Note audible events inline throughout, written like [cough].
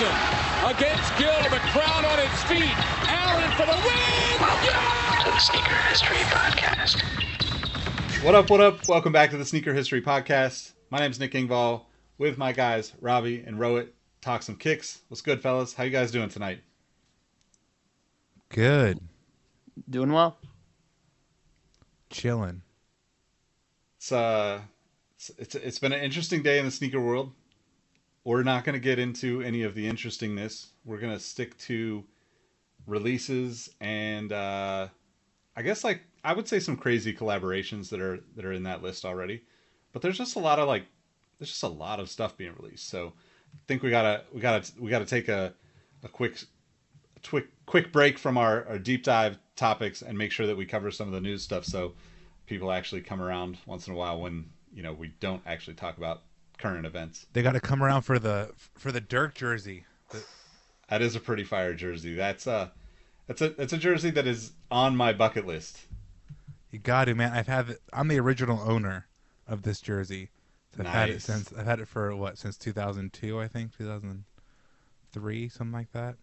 Iverson against Gill. The crowd on its feet. Allen for the win. Welcome to the Sneaker History Podcast. What up, what up? Welcome back to the Sneaker History Podcast. My name's Nick Engvall with my guys, Robbie and Rohit. Talk some kicks. What's good, fellas? How you guys doing tonight? Good. Doing well. Chilling. It's uh, it's it's, it's been an interesting day in the sneaker world. We're not going to get into any of the interestingness. We're going to stick to releases and uh, I guess like I would say some crazy collaborations that are that are in that list already. But there's just a lot of like there's just a lot of stuff being released. So I think we gotta we gotta we gotta take a a quick a quick quick break from our, our deep dive topics and make sure that we cover some of the news stuff so people actually come around once in a while when you know we don't actually talk about current events. They got to come around for the for the Dirk jersey. The- That is a pretty fire jersey. That's a that's a that's a jersey that is on my bucket list. You got to, man. I've had it, I'm the original owner of this jersey. I've had it since I've had it for what since 2002, I think 2003, something like that.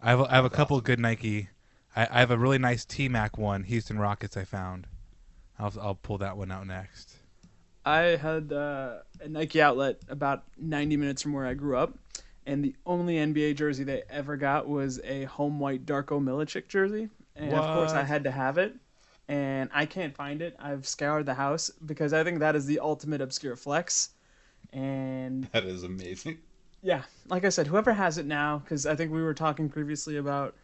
I have a, I have a couple good Nike. I, I have a really nice T Mac one, Houston Rockets. I found. I'll I'll pull that one out next. I had uh, a Nike outlet about 90 minutes from where I grew up, and the only NBA jersey they ever got was a home white Darko Milicic jersey, and of course I had to have it. And I can't find it. I've scoured the house because I think that is the ultimate obscure flex. And [laughs] That is amazing. yeah, like I said, whoever has it now, because I think we were talking previously about,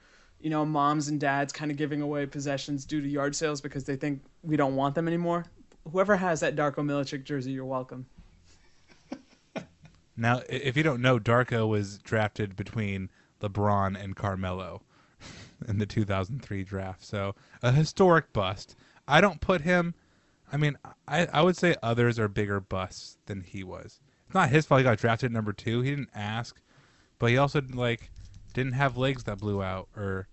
you know, moms and dads kind of giving away possessions due to yard sales because they think we don't want them anymore. Whoever has that Darko Milicic jersey, you're welcome. [laughs] Now, if you don't know, Darko was drafted between LeBron and Carmelo [laughs] in the 2003 draft. So a historic bust. I don't put him. I mean, I, I would say others are bigger busts than he was. It's not his fault he got drafted number two. He didn't ask, but he also like didn't have legs that blew out or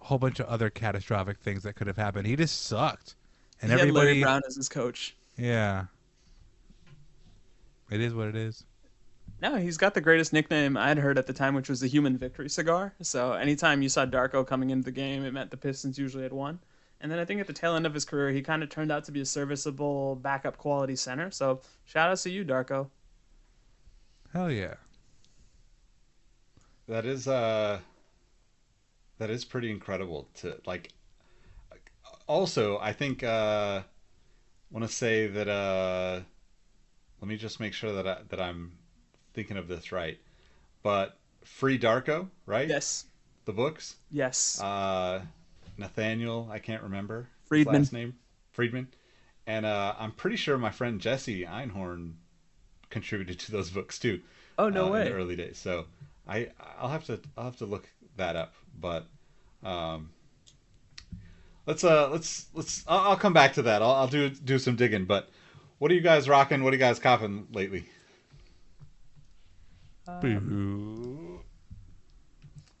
a whole bunch of other catastrophic things that could have happened. He just sucked, and he had everybody. Larry Brown as his coach. Yeah. It is what it is. No, he's got the greatest nickname I'd heard at the time, which was the Human Victory Cigar. So anytime you saw Darko coming into the game, it meant the Pistons usually had won. And then I think at the tail end of his career, he kind of turned out to be a serviceable backup quality center. So shout outs to you, Darko. Hell yeah. That is uh that is pretty incredible to like also I think uh want to say that uh let me just make sure that I, that I'm thinking of this right. But Free Darko, right? Yes. The books. Yes. Uh Nathaniel, I can't remember his Friedman. last name. Friedman. And uh I'm pretty sure my friend Jesse Einhorn contributed to those books too. oh no uh, way. in the early days. So I I'll have to I'll have to look that up. But um, let's uh let's let's I'll, I'll come back to that. I'll, I'll do do some digging. But what are you guys rocking? What are you guys copping lately? Boo.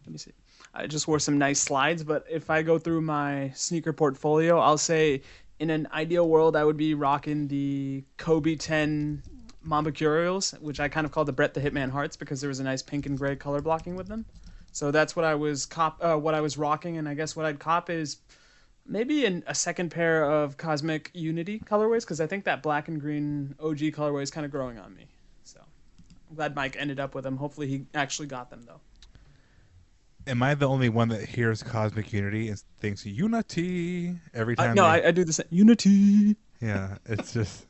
Let me see. I just wore some nice slides, but if I go through my sneaker portfolio, I'll say in an ideal world, I would be rocking the Kobe 10 Mamba Curios, which I kind of call the Bret the Hitman Harts because there was a nice pink and gray color blocking with them. So that's what I was cop, uh, what I was rocking, and I guess what I'd cop is maybe an, a second pair of Cosmic Unity colorways because I think that black and green OG colorway is kind of growing on me. So I'm glad Mike ended up with them. Hopefully he actually got them though. Am I the only one that hears Cosmic Unity and thinks Unity every time? no, they- I, I do the same. Unity. Yeah, it's just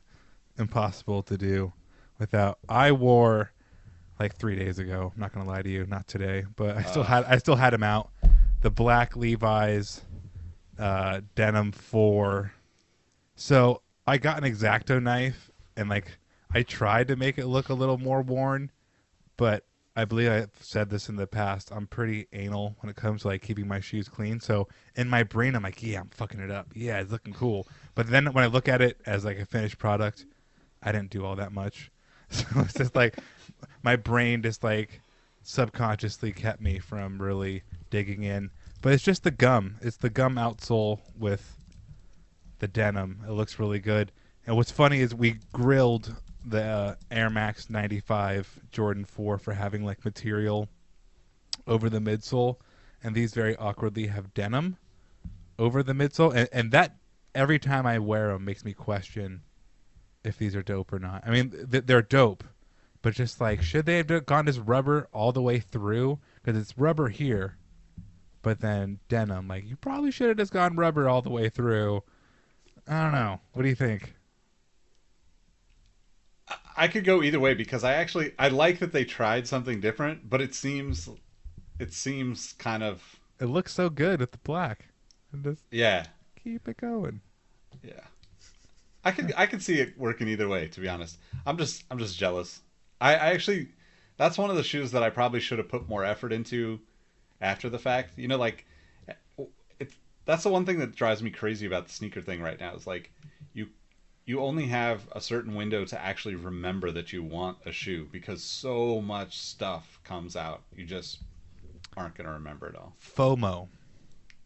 impossible to do without. I wore like three days ago. I'm not gonna lie to you, not today, but I still uh. had I still had them out. The black Levi's, uh, denim four. So I got an exacto knife and like I tried to make it look a little more worn, but I believe I've said this in the past. I'm pretty anal when it comes to like keeping my shoes clean. So in my brain, I'm like, yeah, I'm fucking it up. Yeah, it's looking cool. But then when I look at it as like a finished product, I didn't do all that much. [laughs] So it's just like my brain just like subconsciously kept me from really digging in. But it's just the gum. It's the gum outsole with the denim. It looks really good. And what's funny is we grilled the uh, Air Max 95 Jordan 4 for having like material over the midsole, and these very awkwardly have denim over the midsole, and, and that every time I wear them makes me question if these are dope or not. I mean, th- they're dope, but just like should they have gone as rubber all the way through? Because it's rubber here, but then denim. Like you probably should have just gone rubber all the way through. I don't know. What do you think? I could go either way because I actually I like that they tried something different, but it seems it seems kind of It looks so good with the black. And just yeah keep it going. yeah. I could I could see it working either way. To be honest, I'm just I'm just jealous. I, I actually that's one of the shoes that I probably should have put more effort into after the fact. You know, like it's that's the one thing that drives me crazy about the sneaker thing right now is like you you only have a certain window to actually remember that you want a shoe because so much stuff comes out. You just aren't going to remember it all. FOMO,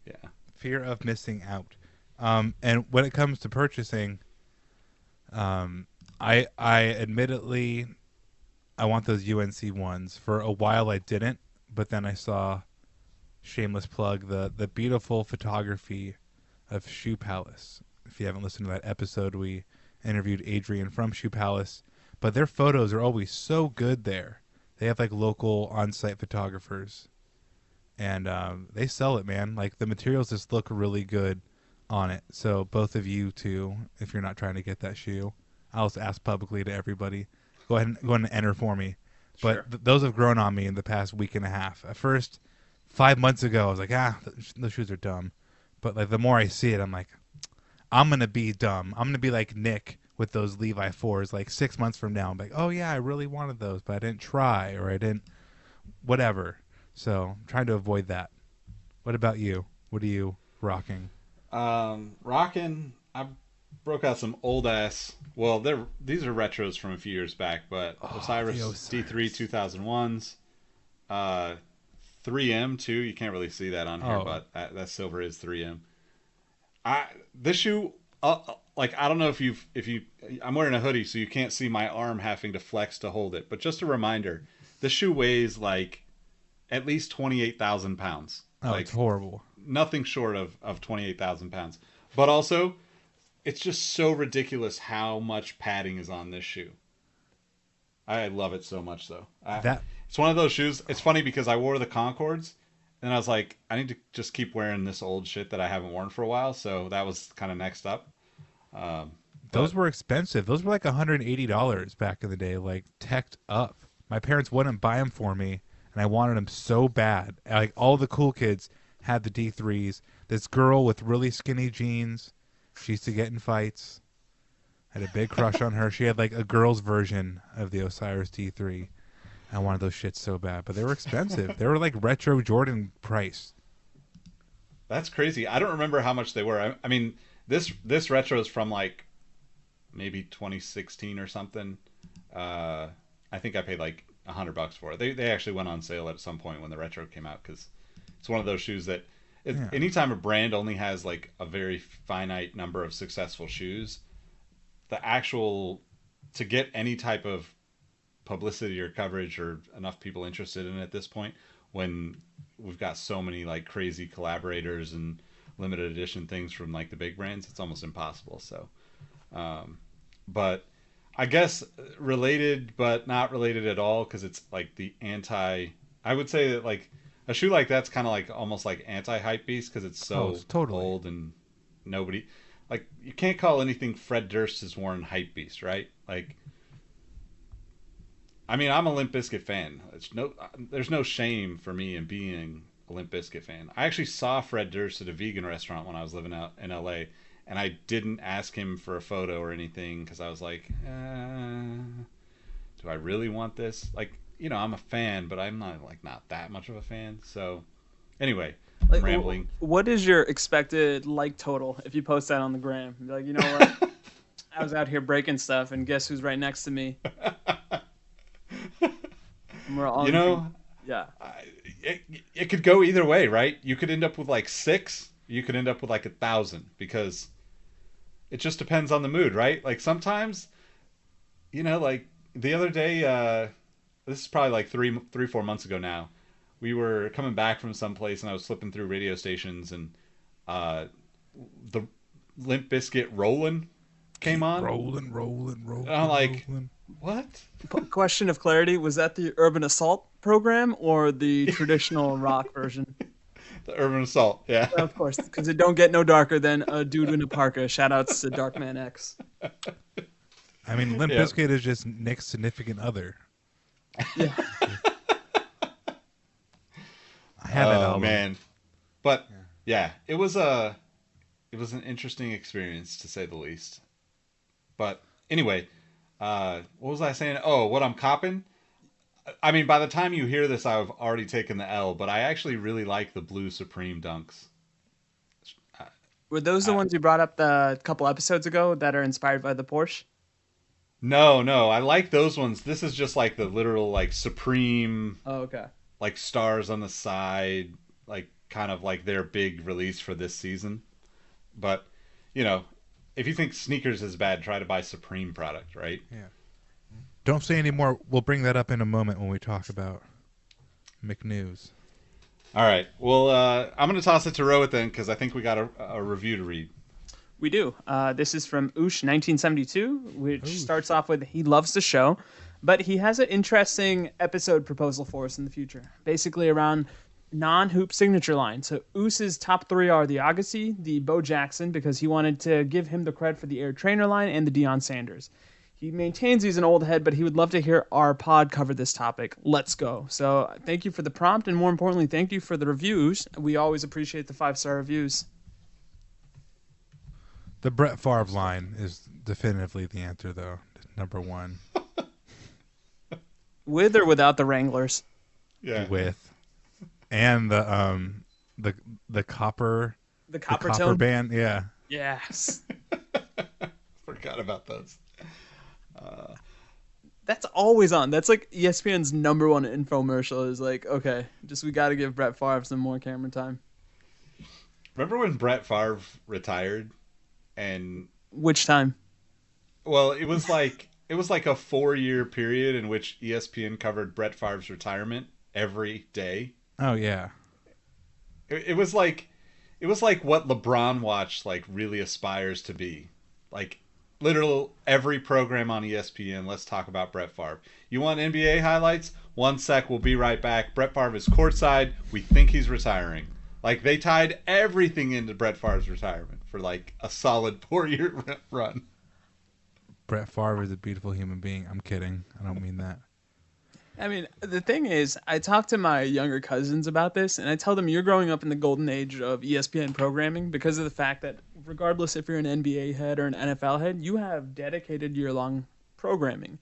Yeah. fear of missing out. Um, and when it comes to purchasing, um, I I admittedly I want those UNC ones. For a while I didn't, but then I saw shameless plug the the beautiful photography of Shoe Palace. If you haven't listened to that episode, we interviewed Adrian from Shoe Palace, but their photos are always so good there. They have like local on-site photographers, and um, they sell it, man. Like the materials just look really good on it. So both of you too, if you're not trying to get that shoe, I'll just ask publicly to everybody. Go ahead and go ahead and enter for me. But Sure. th- those have grown on me in the past week and a half. At first, five months ago, I was like, ah, th- those shoes are dumb. But like the more I see it, I'm like, I'm gonna be dumb. I'm gonna be like Nick with those Levi fours. Like six months from now, I'm like, oh yeah, I really wanted those, but I didn't try or I didn't, whatever. So I'm trying to avoid that. What about you? What are you rocking? Um, rocking. I broke out some old ass. Well, they're these are retros from a few years back, but Osiris, Osiris. D3 2001s, uh, 3M too. You can't really see that on here, Oh. but that, that silver is 3M. I this shoe, uh, uh, like I don't know if you've if you. I'm wearing a hoodie, so you can't see my arm having to flex to hold it. But just a reminder, this shoe weighs like at least 28,000 pounds. Oh, like it's horrible. nothing short of, of 28,000 pounds. But also, it's just so ridiculous how much padding is on this shoe. I love it so much, though. I, That- it's one of those shoes. It's funny because I wore the Concords, and I was like, I need to just keep wearing this old shit that I haven't worn for a while. So that was kind of next up. Um, Those were expensive. Those were like $180 back in the day, like teched up. My parents wouldn't buy them for me, and I wanted them so bad. Like all the cool kids had the D3s. This girl with really skinny jeans, she used to get in fights. I had a big crush on her. She had like a girl's version of the Osiris D3. I wanted those shits so bad, but they were expensive. they were like retro Jordan price. That's crazy. I don't remember how much they were. I, I mean, this this retro is from like maybe 2016 or something. Uh, I think I paid like a hundred bucks for it. They they actually went on sale at some point when the retro came out because it's one of those shoes that it, Yeah. anytime a brand only has like a very finite number of successful shoes, the actual to get any type of publicity or coverage or enough people interested in it at this point when we've got so many like crazy collaborators and limited edition things from like the big brands it's almost impossible so um but i guess related but not related at all because it's like the anti i would say that like a shoe like that's kind of like almost like anti hype beast because it's so Oh, totally. old and nobody like you can't call anything Fred Durst has worn hype beast, right? Like, I mean, I'm a Limp Bizkit fan. It's no, there's no shame for me in being a Limp Bizkit fan. I actually saw Fred Durst at a vegan restaurant when I was living out in LA, and I didn't ask him for a photo or anything because I was like, uh, do I really want this? Like, you know, I'm a fan, but I'm not like not that much of a fan. So, anyway, Like, rambling. what is your expected like total if you post that on the gram? Be like, you know what? [laughs] I was out here breaking stuff, and guess who's right next to me? [laughs] And we're all You know, yeah. it, it could go either way, right? You could end up with like six. You could end up with like a thousand because it just depends on the mood, right? Like sometimes, you know, like the other day, uh, this is probably like three, three, four months ago now. We were coming back from someplace and I was flipping through radio stations and uh, the Limp Bizkit Rollin' came on. Rolling, rolling, rolling. I'm like- rolling. What? P- question of clarity: Was that the Urban Assault program or the [laughs] traditional rock version? The Urban Assault. Yeah. Of course, because it don't get no darker than a dude in a parka. Shout outs to Darkman X. I mean, Limp Yeah. Bizkit is just Nick's significant other. Yeah. [laughs] I have that oh album. man but yeah. it was a it was an interesting experience to say the least but anyway uh what was i saying oh what i'm copping i mean by the time you hear this i've already taken the l but i actually really like the blue supreme dunks Were those the ones you brought up the couple episodes ago that are inspired by the Porsche? no no i like those ones this is just like the literal like supreme Oh, okay. like stars on the side, like kind of like their big release for this season. But you know, if you think sneakers is bad, try to buy Supreme product, right? Yeah. Don't say any more. We'll bring that up in a moment when we talk about McNews. All right. Well, uh, I'm going to toss it to Rohit then because I think we got a, a review to read. We do. Uh, this is from Oosh 1972, which starts off with he loves the show, but he has an interesting episode proposal for us in the future. Basically around non-hoop signature line. So Oose's top three are the Agassi, the Bo Jackson, because he wanted to give him the credit for the Air Trainer line, and the Deion Sanders. He maintains he's an old head, but he would love to hear our pod cover this topic. Let's go. So thank you for the prompt, and more importantly, thank you for the reviews. We always appreciate the five-star reviews. The Brett Favre line is definitively the answer, though. Number one, [laughs] With or without the Wranglers? Yeah. with and the um the the copper The the copper, copper tone. band. Yeah, Yes. [laughs] Forgot about those. Uh, That's always on. That's like ESPN's number one infomercial is like, okay, just we got to give Brett Favre some more camera time. Remember when Brett Favre retired? And Which time? well, it was like it was like a four year period in which ESPN covered Brett Favre's retirement every day. Oh yeah. It, it was like it was like what LeBron watched like really aspires to be. Like literal every program on ESPN, let's talk about Brett Favre. You want NBA highlights? One sec, we'll be right back. Brett Favre is courtside. We think he's retiring. Like they tied everything into Brett Favre's retirement for like a solid [laughs] four year run. Brett Favre is a beautiful human being. I'm kidding. I don't mean that. I mean, the thing is, I talk to my younger cousins about this, and I tell them you're growing up in the golden age of ESPN programming because of the fact that, regardless if you're an NBA head or an NFL head, you have dedicated year long programming.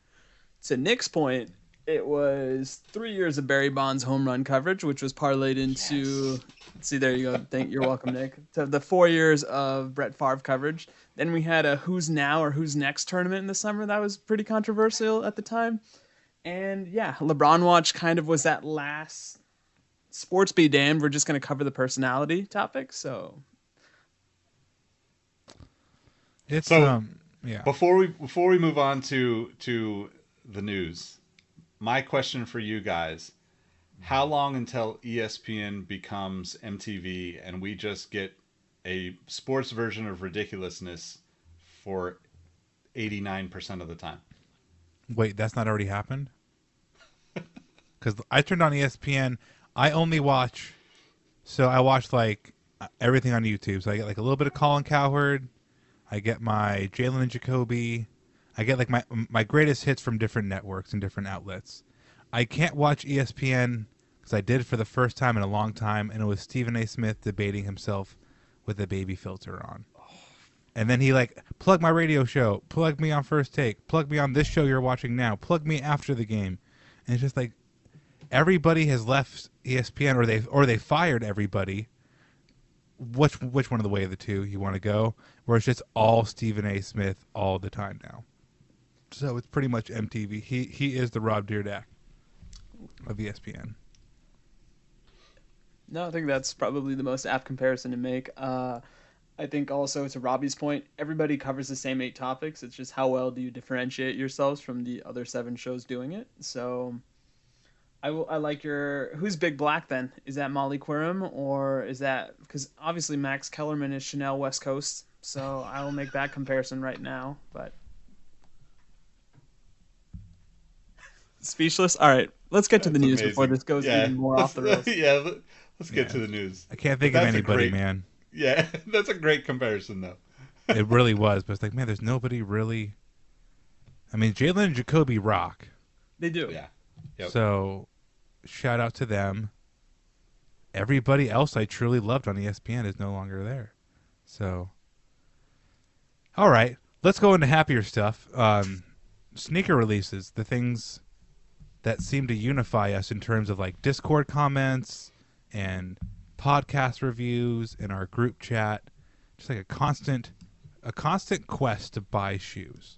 To Nick's point, it was three years of Barry Bonds home run coverage, which was parlayed into. See, there you go. Thank you're welcome, Nick. To the four years of Brett Favre coverage. Then we had a Who's Now or Who's Next tournament in the summer that was pretty controversial at the time. And yeah, LeBron Watch kind of was that last sports be damned. We're just going to cover the personality topic. So It's So- um yeah. Before we before we move on to to the news, my question for you guys: How long until ESPN becomes MTV and we just get a sports version of ridiculousness for eighty nine percent of the time? Wait, that's not already happened? [laughs] Because I turned on ESPN I only watch. So I watch like everything on YouTube. So I get like a little bit of Colin Cowherd. I get my Jalen and Jacoby. I get like my my greatest hits from different networks and different outlets. I can't watch ESPN because I did for the first time in a long time, and it was Stephen A. Smith debating himself with a baby filter on. And then he like plug my radio show, plug me on first take, plug me on this show you're watching now, plug me after the game, and it's just like everybody has left ESPN or they or they fired everybody. Which which one of the way of the two you want to go? Where it's just all Stephen A. Smith all the time now. So it's pretty much MTV. He he is the Rob Dyrdek of ESPN. No, I think that's probably the most apt comparison to make. Uh, I think also to Robbie's point, everybody covers the same eight topics. It's just how well do you differentiate yourselves from the other seven shows doing it. So, I will. I like your. Who's Big Black then? Is that Molly Qerim or is that because obviously Max Kellerman is Chanel West Coast. So I will make that comparison right now. But speechless. All right, let's get to the That's news before this goes Yeah. even more off the rails. [laughs] yeah, let- let's get Yeah. to the news. I can't think of anybody, great- man. Yeah, [laughs] that's a great comparison though. It really was, but it's like, man, there's nobody really. I mean, Jalen and Jacoby rock. They do. Yeah. Yep. So, shout out to them. Everybody else I truly loved on ESPN is no longer there. So, all right, let's go into happier stuff. Um, sneaker releases, the things that seem to unify us in terms of like Discord comments and podcast reviews and our group chat. Just like a constant, a constant quest to buy shoes.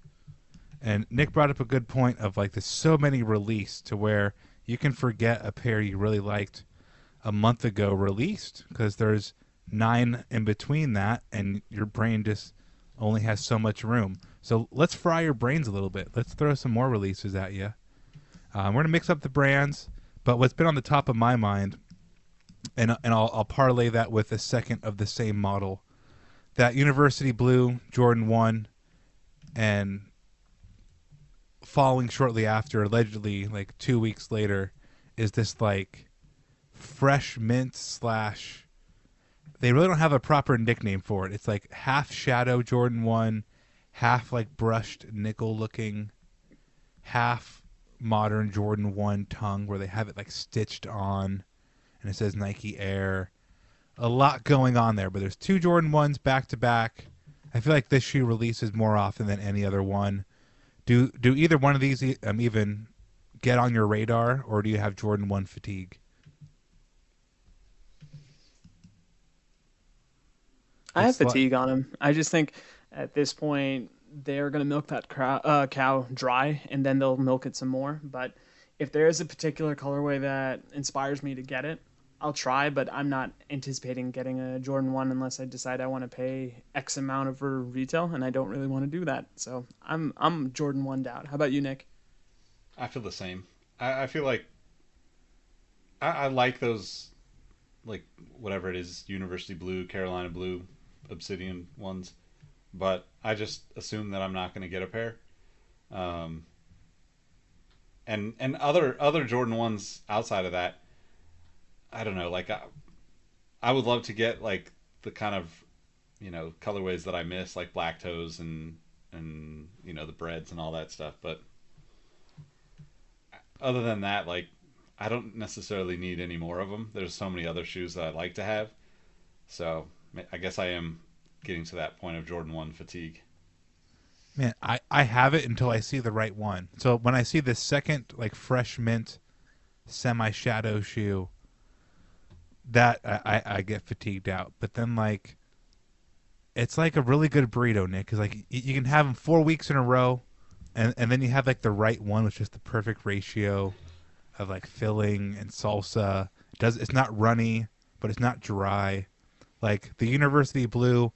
And Nick brought up a good point of like there's so many released to where you can forget a pair you really liked a month ago released because there's nine in between that and your brain just only has so much room. So let's fry your brains a little bit. Let's throw some more releases at you. Um, we're gonna mix up the brands, but what's been on the top of my mind, and and I'll, I'll parlay that with a second of the same model, that University Blue Jordan One, and following shortly after, allegedly like two weeks later, is this like fresh mint slash. They really don't have a proper nickname for it. It's like half shadow Jordan One, half like brushed nickel looking, half modern Jordan One tongue where they have it like stitched on, and it says Nike Air. A lot going on there, but there's two Jordan ones back to back. I feel like this shoe releases more often than any other one. Do do either one of these um, even get on your radar, or do you have Jordan One fatigue? I have fatigue on him. I just think at this point they're gonna milk that crow, uh, cow dry, and then they'll milk it some more. But if there is a particular colorway that inspires me to get it, I'll try. But I'm not anticipating getting a Jordan One unless I decide I want to pay X amount for retail, and I don't really want to do that. So I'm I'm Jordan One out. How about you, Nick? I feel the same. I, I feel like I, I like those, like whatever it is, University Blue, Carolina Blue, Obsidian ones, but I just assume that I'm not going to get a pair. Um, and and other other Jordan ones outside of that, I don't know. Like I, I would love to get like the kind of you know colorways that I miss, like black toes and and you know the breads and all that stuff, but other than that, like I don't necessarily need any more of them. There's so many other shoes that I like to have. So I guess I am getting to that point of Jordan 1 fatigue. Man, I, I have it until I see the right one. So when I see the second like fresh mint semi shadow shoe, that I, I, get fatigued out. But then like it's like a really good burrito, Nick, because like you can have them four weeks in a row, and and then you have like the right one, which is the perfect ratio of like filling and salsa. It does it's not runny, but it's not dry. Like the University Blue,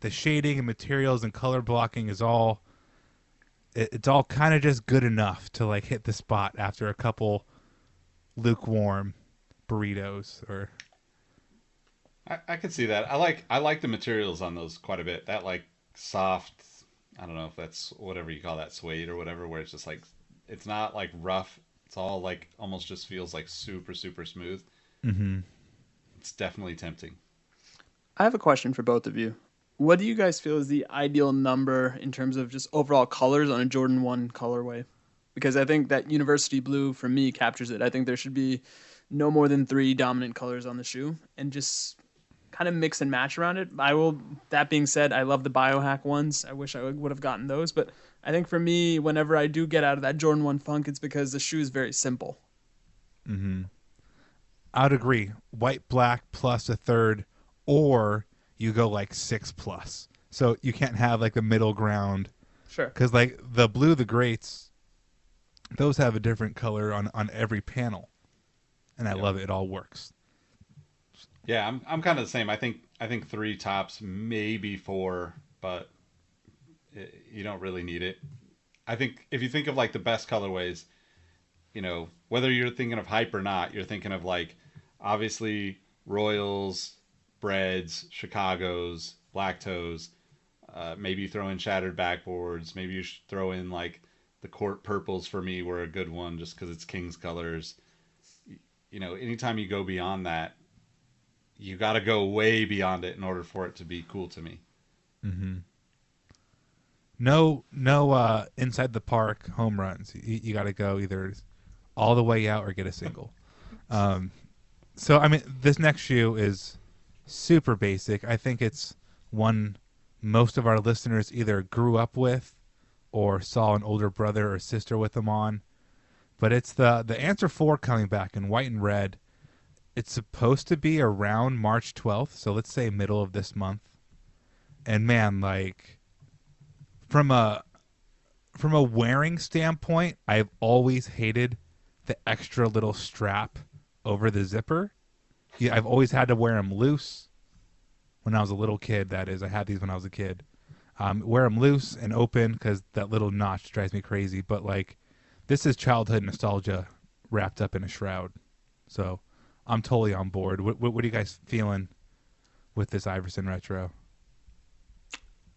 the shading and materials and color blocking is all it, it's all kind of just good enough to like hit the spot after a couple lukewarm burritos or I, I can see that. I like I like the materials on those quite a bit. That like soft, I don't know if that's whatever you call that suede or whatever, where it's just like it's not like rough. It's all like almost just feels like super super smooth. Mm-hmm. It's definitely tempting. I have a question for both of you. What do you guys feel is the ideal number in terms of just overall colors on a Jordan 1 colorway? Because I think that university blue for me captures it. I think there should be no more than 3 dominant colors on the shoe and just kind of mix and match around it. I will that being said, I love the biohack ones. I wish I would have gotten those, but I think for me whenever I do get out of that Jordan 1 funk it's because the shoe is very simple. Mm-hmm. I'd agree. White, black plus a third, or you go like six plus. So you can't have like the middle ground Sure. because like the blue, the greats, those have a different color on on every panel, and I love it. It all works. Yeah, I'm I'm kind of the same. I think I think three tops, maybe four, but it, you don't really need it. I think if you think of like the best colorways, you know, whether you're thinking of hype or not, you're thinking of like obviously Royals, Breads, Chicago's, Black Toes. Uh, maybe throw in shattered backboards. Maybe you throw in like the court purples for me were a good one just because it's King's colors. You know, anytime you go beyond that, you got to go way beyond it in order for it to be cool to me. Mm-hmm. No, no uh, inside the park home runs. You, you got to go either all the way out or get a single. [laughs] Um, so I mean, this next shoe is super basic. I think it's one most of our listeners either grew up with or saw an older brother or sister with them on. But it's the the answer four coming back in white and red. It's supposed to be around March 12th, so let's say middle of this month. And man, like from a from a wearing standpoint, I've always hated the extra little strap over the zipper. Yeah, I've always had to wear them loose. When I was a little kid, that is, I had these when I was a kid. Um, wear them loose and open because that little notch drives me crazy. But like, this is childhood nostalgia wrapped up in a shroud. So I'm totally on board. What, what, what are you guys feeling with this Iverson retro?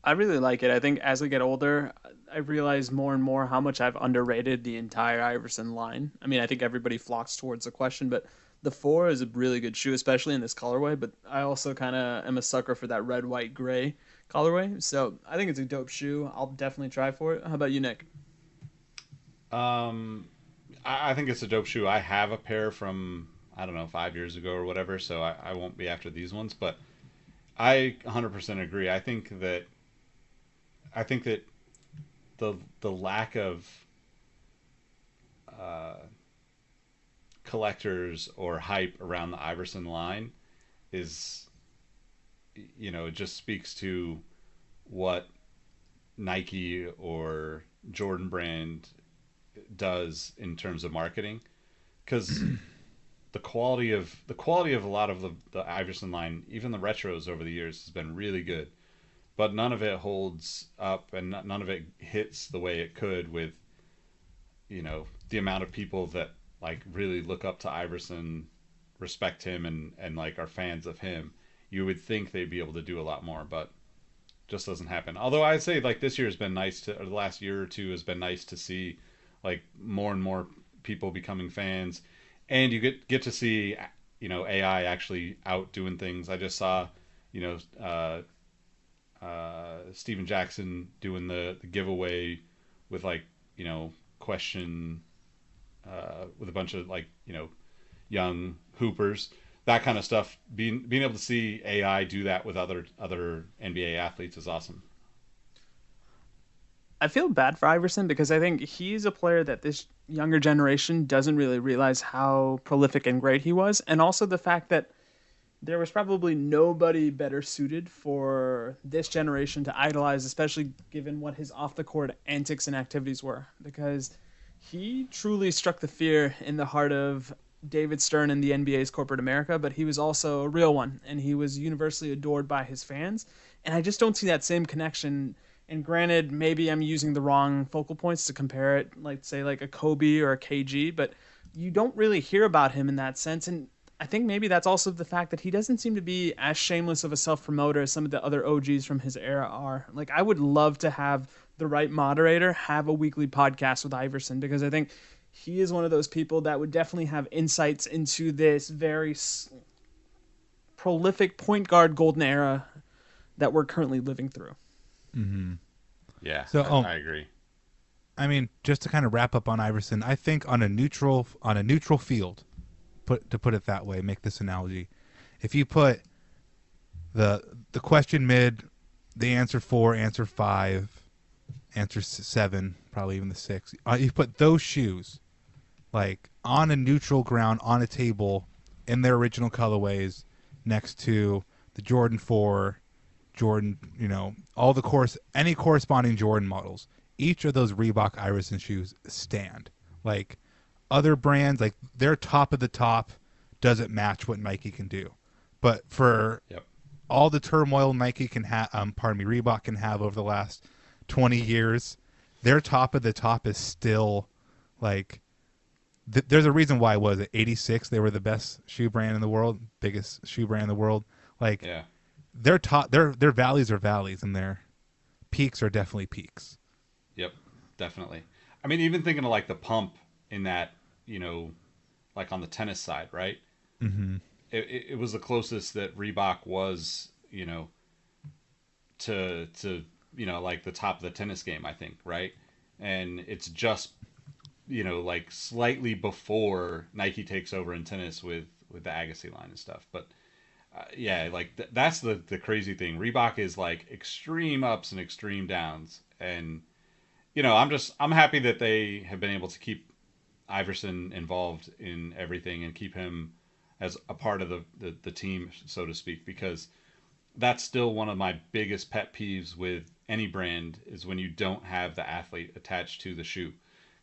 I really like it. I think as I get older, I realize more and more how much I've underrated the entire Iverson line. I mean, I think everybody flocks towards the question, but the four is a really good shoe, especially in this colorway. But I also kind of am a sucker for that red, white, gray colorway. So I think it's a dope shoe. I'll definitely try for it. How about you, Nick? Um, I, I think it's a dope shoe. I have a pair from I don't know five years ago or whatever, so I, I won't be after these ones. But I 100% agree. I think that I think that the the lack of uh, collectors or hype around the Iverson line is you know it just speaks to what Nike or Jordan brand does in terms of marketing because the quality of the quality of a lot of the, the Iverson line even the retros over the years has been really good. But none of it holds up and none of it hits the way it could with you know the amount of people that like really look up to Iverson respect him and and like are fans of him. You would think they'd be able to do a lot more but just doesn't happen. Although i'd say like this year has been nice to or the last year or two has been nice to see like more and more people becoming fans and you get get to see you know ai actually out doing things. I just saw you know uh uh, Steven Jackson doing the, the giveaway with like you know question uh, with a bunch of like you know young hoopers. That kind of stuff. Being being able to see AI do that with other other NBA athletes is awesome. I feel bad for Iverson because I think he's a player that this younger generation doesn't really realize how prolific and great he was, and also the fact that there was probably nobody better suited for this generation to idolize, especially given what his off the court antics and activities were, because he truly struck the fear in the heart of David Stern and the NBA's corporate America, but he was also a real one, and he was universally adored by his fans. And I just don't see that same connection. And granted, maybe I'm using the wrong focal points to compare it, like say like a Kobe or a KG, but you don't really hear about him in that sense. And I think maybe that's also the fact that he doesn't seem to be as shameless of a self promoter as some of the other OGs from his era are. Like, I would love to have the right moderator have a weekly podcast with Iverson because I think he is one of those people that would definitely have insights into this very s- prolific point guard golden era that we're currently living through. Yeah. So, I, oh. I agree. I mean, just to kind of wrap up on Iverson, I think on a neutral on a neutral field, put to put it that way, make this analogy. If you put the the question mid, the answer four, answer five, answer seven, probably even the six. Uh, you put those shoes, like on a neutral ground on a table, in their original colorways, next to the Jordan Four, Jordan, you know, all the course, any corresponding Jordan models. Each of those Reebok Iverson shoes stand. Like other brands, like their top of the top doesn't match what Nike can do. But for Yep. all the turmoil Nike can have, um, pardon me, Reebok can have over the last 20 years, their top of the top is still like. Th- there's a reason why it was it 86 they were the best shoe brand in the world, biggest shoe brand in the world. Like Yeah. Their top, their their valleys are valleys, and their peaks are definitely peaks. Yep, definitely. I mean, even thinking of like the pump in that, you know, like on the tennis side, right? Mm-hmm. It, it, it was the closest that Reebok was, you know, to to you know like the top of the tennis game, I think, right? And it's just, you know, like slightly before Nike takes over in tennis with with the Agassi line and stuff, but. Uh, yeah, like th- that's the the crazy thing. Reebok is like extreme ups and extreme downs, and you know, I'm just I'm happy that they have been able to keep Iverson involved in everything and keep him as a part of the, the, the team, so to speak, because that's still one of my biggest pet peeves with any brand is when you don't have the athlete attached to the shoe.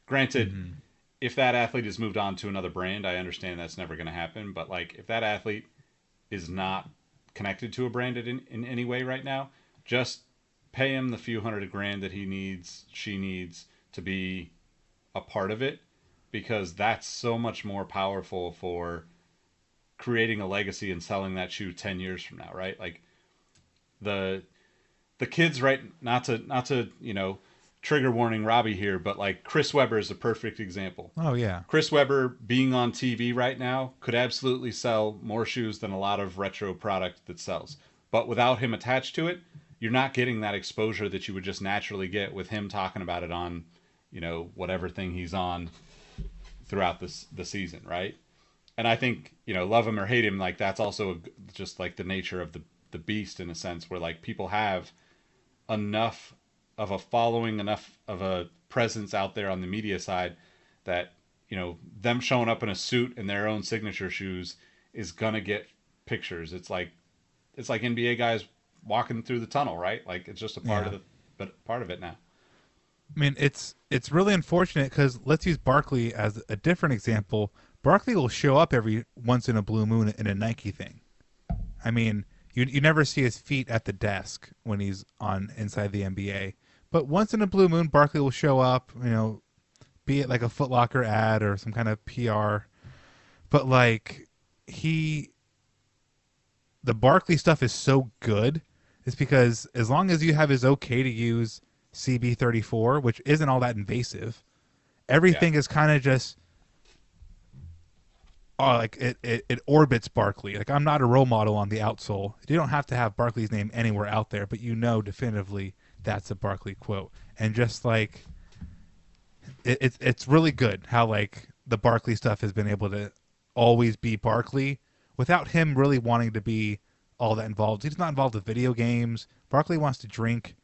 Granted, if that athlete has moved on to another brand, I understand that's never going to happen. But like, if that athlete is not connected to a brand in, in any way right now, just pay him the few hundred grand that he needs, she needs to be a part of it because that's so much more powerful for creating a legacy and selling that shoe 10 years from now, right? Like the the kids right not to not to, you know, trigger warning Robbie here, but like Chris Webber is a perfect example. Oh yeah, Chris Webber being on TV right now could absolutely sell more shoes than a lot of retro product that sells. But without him attached to it, you're not getting that exposure that you would just naturally get with him talking about it on, you know, whatever thing he's on throughout this the season, right? And I think, you know, love him or hate him, like that's also just like the nature of the the beast in a sense where like people have enough of a following, enough of a presence out there on the media side that you know them showing up in a suit and their own signature shoes is gonna get pictures. It's like it's like NBA guys walking through the tunnel, right? Like it's just a part Yeah. of the but part of it now. I mean, it's it's really unfortunate because let's use Barkley as a different example. Barkley will show up every once in a blue moon in a Nike thing. I mean, you you never see his feet at the desk when he's on inside the NBA. But once in a blue moon, Barkley will show up. You know, be it like a Foot Locker ad or some kind of PR. But like he, the Barkley stuff is so good. Is because as long as you have his okay to use CB34, which isn't all that invasive, everything is kind of just oh, like it, it, it orbits Barkley. Like I'm not a role model on the outsole. You don't have to have Barkley's name anywhere out there, but you know definitively that's a Barkley quote. And just like it, it's it's really good how like the Barkley stuff has been able to always be Barkley without him really wanting to be all that involved. He's not involved with video games. Barkley wants to drink,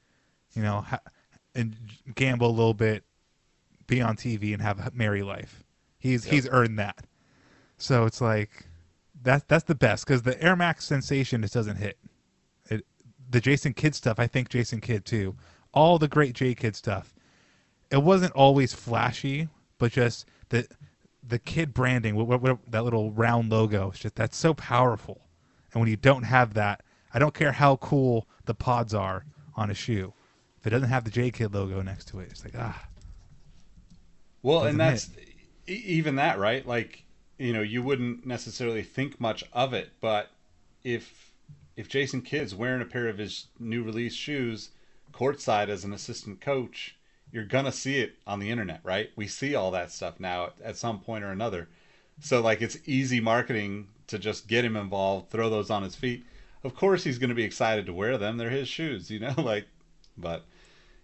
you know, ha- and gamble a little bit, be on TV, and have a merry life. He's he's earned that. So it's like that that's the best because the Air Max sensation just doesn't hit. The Jason Kidd stuff, I think Jason Kidd too. All the great J Kidd stuff. It wasn't always flashy, but just the the kid branding, what, what, that little round logo, it's just that's so powerful. And when you don't have that, I don't care how cool the pods are on a shoe. If it doesn't have the J Kidd logo next to it, it's like ah. Well, and that's even that, right? Like, you know, you wouldn't necessarily think much of it, but if if Jason Kidd's wearing a pair of his new release shoes courtside as an assistant coach, you're gonna see it on the internet, right? We see all that stuff now at, at some point or another. So like it's easy marketing to just get him involved, throw those on his feet. Of course he's gonna be excited to wear them. They're his shoes, you know, [laughs] like but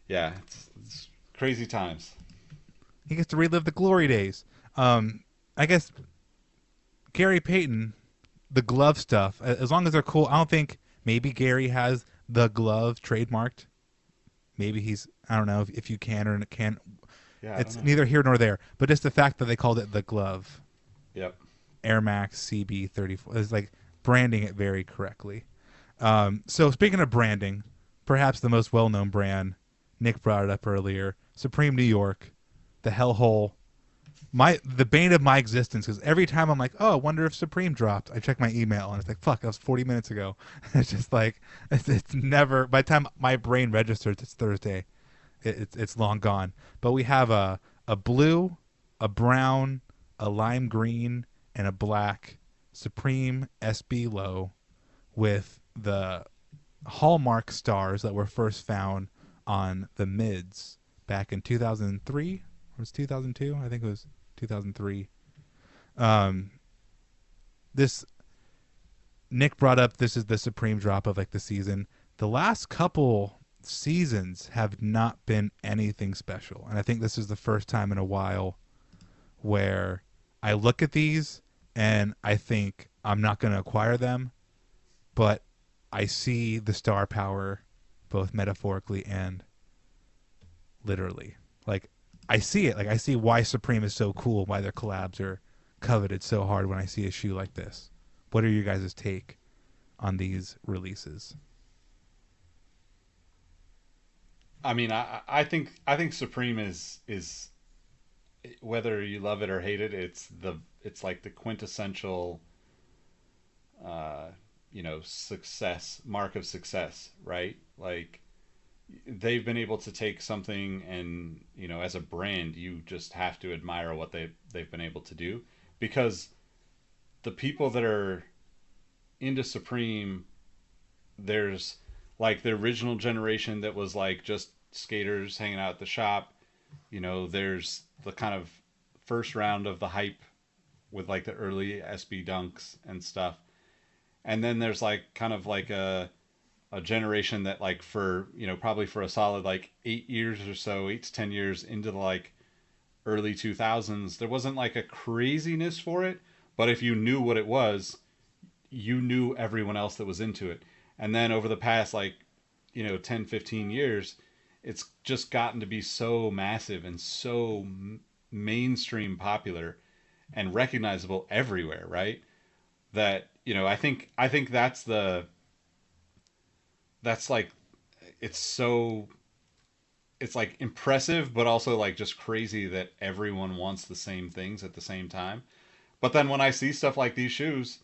yeah, it's, it's crazy times. He gets to relive the glory days. Um, I guess Gary Payton, the glove stuff, as long as they're cool. I don't think maybe Gary has the glove trademarked. Maybe he's I don't know if, if you can or can't. Yeah, it's neither here nor there. But just the fact that they called it the glove, Yep. Air Max CB thirty four is like branding it very correctly. Um, so speaking of branding, perhaps the most well known brand, Nick brought it up earlier, Supreme New York, the hellhole. My the bane of my existence because every time I'm like, oh, I wonder if Supreme dropped. I check my email and it's like, fuck, that was 40 minutes ago. [laughs] it's just like [laughs] it's, it's never. By the time my brain registers, it's Thursday. It, it's it's long gone. But we have a a blue, a brown, a lime green, and a black Supreme SB low with the hallmark stars that were first found on the mids back in 2003 or was 2002 i think it was 2003 um this nick brought up this is the supreme drop of like the season the last couple seasons have not been anything special and i think this is the first time in a while where i look at these and i think i'm not going to acquire them but I see the star power both metaphorically and literally. Like I see it. Like I see why Supreme is so cool, why their collabs are coveted so hard when I see a shoe like this. What are your guys' take on these releases? I mean, I I think I think Supreme is is whether you love it or hate it, it's the it's like the quintessential uh you know success mark of success right like they've been able to take something and you know as a brand you just have to admire what they they've been able to do. Because the people that are into supreme there's like the original generation that was like just skaters hanging out at the shop you know there's the kind of first round of the hype with like the early SB dunks and stuff. And then there's like kind of like a a generation that like for you know probably for a solid like eight years or so eight to ten years into the like early 2000s there wasn't like a craziness for it. But if you knew what it was you knew everyone else that was into it. And then over the past like you know 10 15 years it's just gotten to be so massive and so m- mainstream popular and recognizable everywhere right? That you know i think i think that's the that's like it's so it's like impressive but also like just crazy that everyone wants the same things at the same time but then when i see stuff like these shoes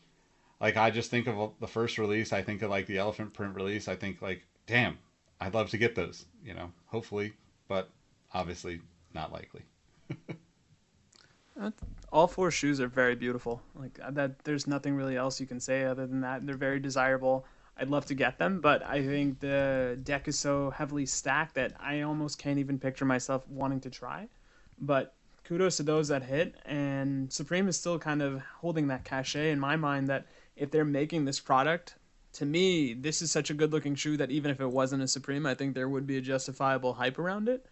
like i just think of the first release i think of like the elephant print release i think like damn i'd love to get those you know hopefully but obviously not likely all four shoes are very beautiful. Like uh, that, there's nothing really else you can say other than that. They're very desirable. I'd love to get them, but I think the deck is so heavily stacked that I almost can't even picture myself wanting to try. But kudos to those that hit, and Supreme is still kind of holding that cachet in my mind that if they're making this product, to me, this is such a good looking shoe that even if it wasn't a Supreme, I think there would be a justifiable hype around it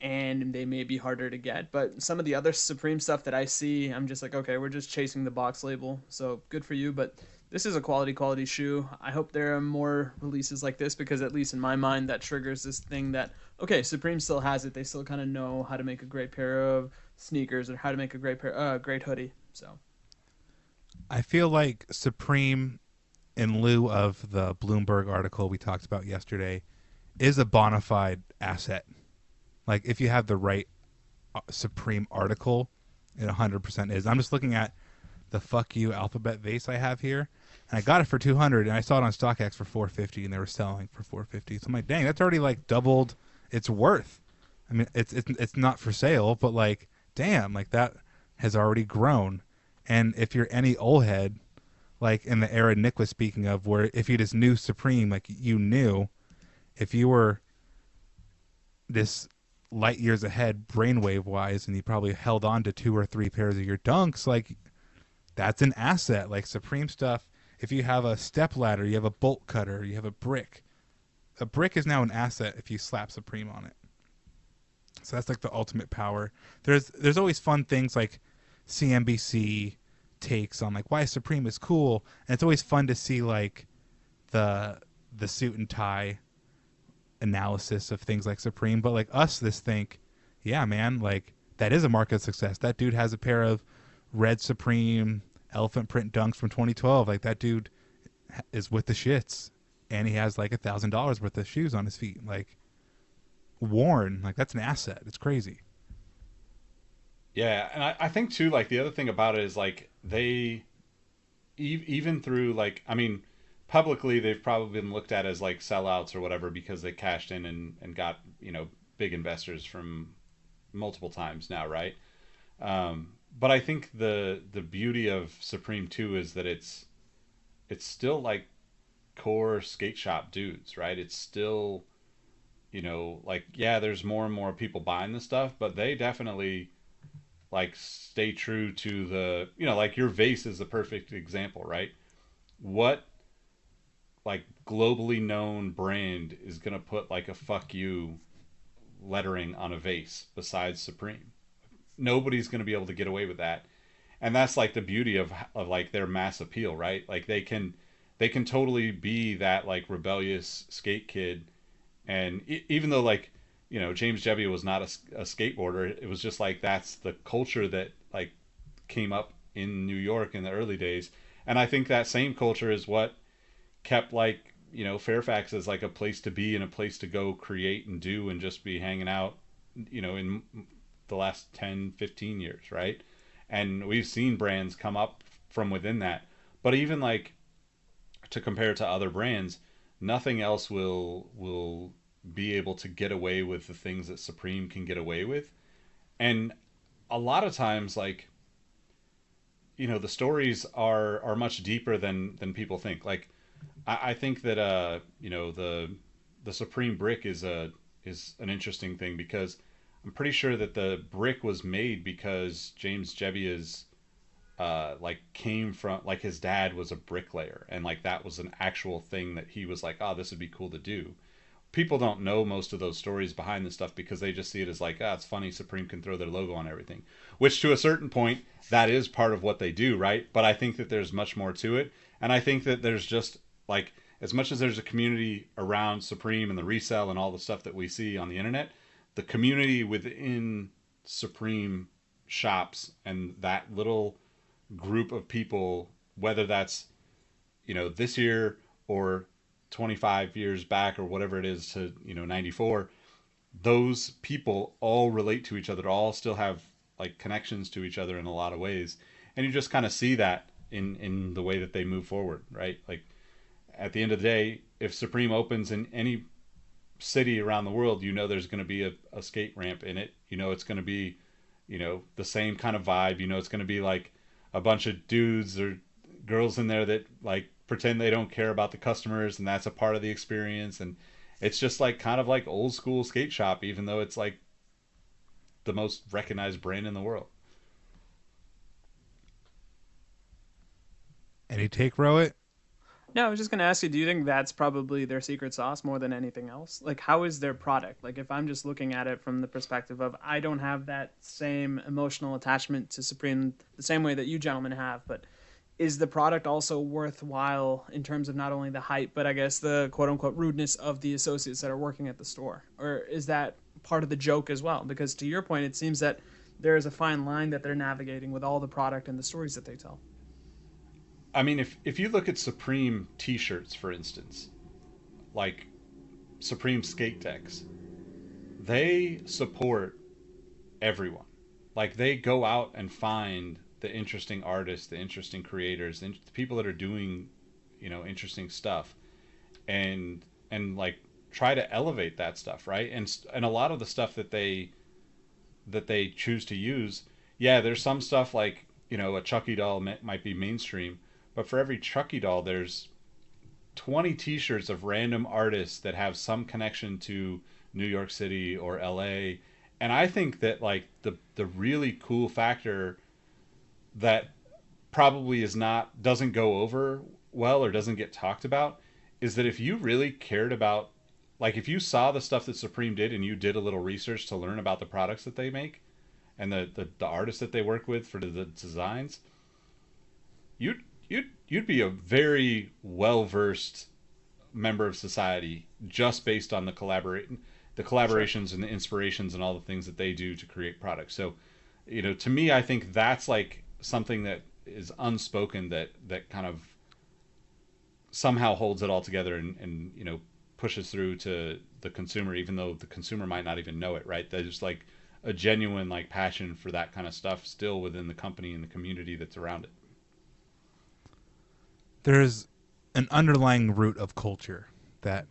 and they may be harder to get. But some of the other Supreme stuff that I see, I'm just like, okay, we're just chasing the box label. So good for you, but this is a quality, quality shoe. I hope there are more releases like this because, at least in my mind, that triggers this thing that, okay, Supreme still has it. They still kind of know how to make a great pair of sneakers or how to make a great pair, uh, great hoodie. So I feel like Supreme, in lieu of the Bloomberg article we talked about yesterday, is a bona fide asset. Like if you have the right uh, Supreme article, it 100% is. I'm just looking at the fuck you alphabet vase I have here, and I got it for 200, and I saw it on StockX for 450, and they were selling for 450. So I'm like, dang, that's already like doubled its worth. I mean, it's it's it's not for sale, but like, damn, like that has already grown. And if you're any old head, like in the era Nick was speaking of, where if you just knew Supreme, like you knew, if you were this light years ahead brainwave wise and you probably held on to two or three pairs of your dunks like that's an asset like supreme stuff if you have a step ladder you have a bolt cutter you have a brick. A brick is now an asset if you slap supreme on it. So that's like the ultimate power. There's there's always fun things like cnbc takes on like why supreme is cool. And it's always fun to see like the the suit and tie analysis of things like Supreme, but like us, this think, yeah, man, like that is a market success. That dude has a pair of red Supreme elephant print dunks from 2012. Like that dude is with the shits, and he has like a thousand dollars worth of shoes on his feet. Like worn, like that's an asset. It's crazy. Yeah, and I, I think too, like the other thing about it is like they, e- even through like, I mean, publicly they've probably been looked at as like sellouts or whatever because they cashed in and, and got you know big investors from multiple times now right um, but i think the the beauty of supreme 2 is that it's it's still like core skate shop dudes right it's still you know like yeah there's more and more people buying the stuff but they definitely like stay true to the you know like your vase is the perfect example right what like globally known brand is gonna put like a fuck you lettering on a vase besides Supreme. Nobody's gonna be able to get away with that, and that's like the beauty of of like their mass appeal, right? Like they can they can totally be that like rebellious skate kid, and even though like you know James Jebbia was not a, a skateboarder, it was just like that's the culture that like came up in New York in the early days, and I think that same culture is what kept like you know Fairfax as like a place to be and a place to go create and do and just be hanging out you know in the last 10 15 years right? And we've seen brands come up from within that. But even like to compare to other brands nothing else will will be able to get away with the things that Supreme can get away with. And a lot of times like you know the stories are are much deeper than than people think. Like I, I think that uh, you know the the Supreme brick is a is an interesting thing because I'm pretty sure that the brick was made because James Jebbia's uh, like came from like his dad was a bricklayer and like that was an actual thing that he was like oh this would be cool to do. People don't know most of those stories behind this stuff because they just see it as like ah oh, it's funny supreme can throw their logo on everything which to a certain point that is part of what they do right? But i think that there's much more to it and i think that there's just like as much as there's a community around Supreme and the resell and all the stuff that we see on the internet, the community within Supreme shops and that little group of people, whether that's you know this year or 25 years back or whatever it is to you know 94 those people all relate to each other all still have like connections to each other in a lot of ways. And you just kind of see that in in the way that they move forward right? Like at the end of the day, if Supreme opens in any city around the world, you know there's going to be a, a skate ramp in it. You know it's going to be, you know, the same kind of vibe. You know it's going to be like a bunch of dudes or girls in there that like pretend they don't care about the customers and that's a part of the experience and it's just like kind of like old school skate shop even though it's like the most recognized brand in the world. Any take, Rohit? No, I was just gonna ask you. Do you think that's probably their secret sauce more than anything else? Like, how is their product? Like, if I'm just looking at it from the perspective of I don't have that same emotional attachment to Supreme the same way that you gentlemen have, but is the product also worthwhile in terms of not only the hype, but I guess the quote unquote rudeness of the associates that are working at the store, or is that part of the joke as well? Because to your point, it seems that there is a fine line that they're navigating with all the product and the stories that they tell. I mean, if if you look at Supreme T-shirts, for instance, like Supreme skate decks, they support everyone. Like they go out and find the interesting artists, the interesting creators, the, people that are doing, you know, interesting stuff, and and like try to elevate that stuff, right? And and a lot of the stuff that they that they choose to use, yeah, there's some stuff like you know a Chucky doll might be mainstream, but for every Chucky doll, there's 20 t-shirts of random artists that have some connection to New York City or LA And I think that like the the really cool factor that probably is not doesn't go over well or doesn't get talked about is that if you really cared about like if you saw the stuff that Supreme did and you did a little research to learn about the products that they make and the the, the artists that they work with for the, the designs, you'd you'd you'd be a very well versed member of society just based on the collaborate the collaborations sure. and the inspirations and all the things that they do to create products. So, you know, to me, I think that's like something that is unspoken that that kind of somehow holds it all together and, and you know pushes through to the consumer even though the consumer might not even know it right there's like a genuine like passion for that kind of stuff still within the company and the community that's around it there's an underlying root of culture that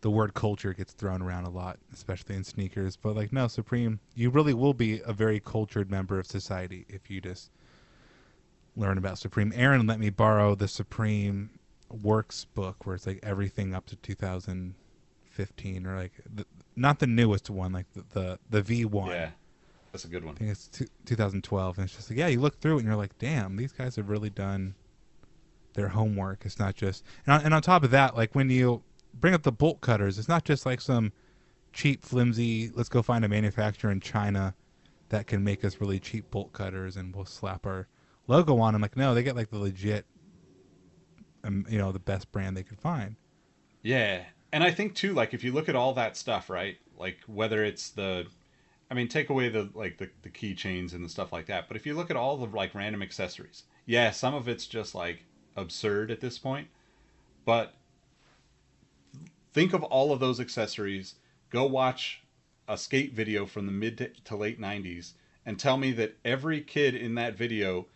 the word culture gets thrown around a lot especially in sneakers but like no supreme you really will be a very cultured member of society if you just learn about Supreme. Aaron let me borrow the Supreme Works book where it's like everything up to 2015 or like the, not the newest one, like the the, the V one. Yeah, that's a good one. I think it's t- 2012, and it's just like yeah, you look through it and you're like, damn, these guys have really done their homework. It's not just and on, and on top of that, like when you bring up the bolt cutters, it's not just like some cheap, flimsy. Let's go find a manufacturer in China that can make us really cheap bolt cutters, and we'll slap our logo on. I'm like, no, they get like the legit, um, you know, the best brand they could find. Yeah, and I think too, like if you look at all that stuff, right? Like whether it's the, I mean, take away the like the the keychains and the stuff like that. But if you look at all the like random accessories, yeah, some of it's just like absurd at this point. But think of all of those accessories. Go watch a skate video from the mid to, late 90s and tell me that every kid in that video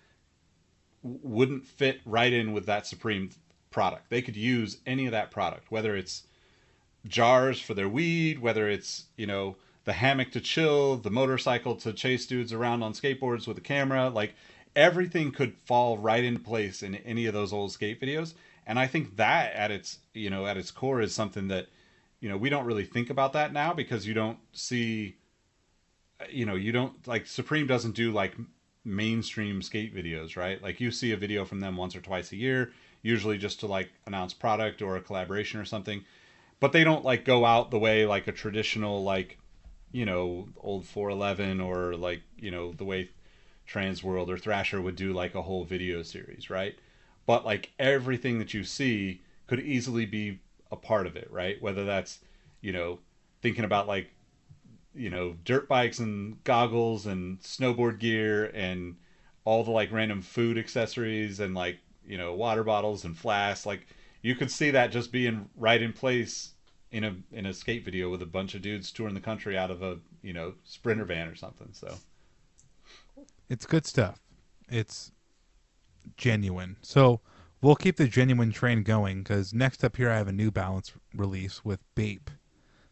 wouldn't fit right in with that Supreme product. They could use any of that product, whether it's jars for their weed, whether it's, you know, the hammock to chill, the motorcycle to chase dudes around on skateboards with a camera. Like everything could fall right into place in any of those old skate videos. And I think that at its, you know, at its core is something that, you know, we don't really think about that now because you don't see, you know, you don't like Supreme doesn't do like mainstream skate videos, right? Like you see a video from them once or twice a year, usually just to like announce product or a collaboration or something. But they don't like go out the way like a traditional like, you know, old 411 or like, you know, the way Transworld or Thrasher would do like a whole video series, right? But like everything that you see could easily be a part of it, right? Whether that's, you know, thinking about like you know dirt bikes and goggles and snowboard gear and all the like random food accessories and like you know water bottles and flasks like you could see that just being right in place in a in a skate video with a bunch of dudes touring the country out of a you know sprinter van or something so it's good stuff it's genuine so we'll keep the genuine train going because next up here i have a new balance release with bape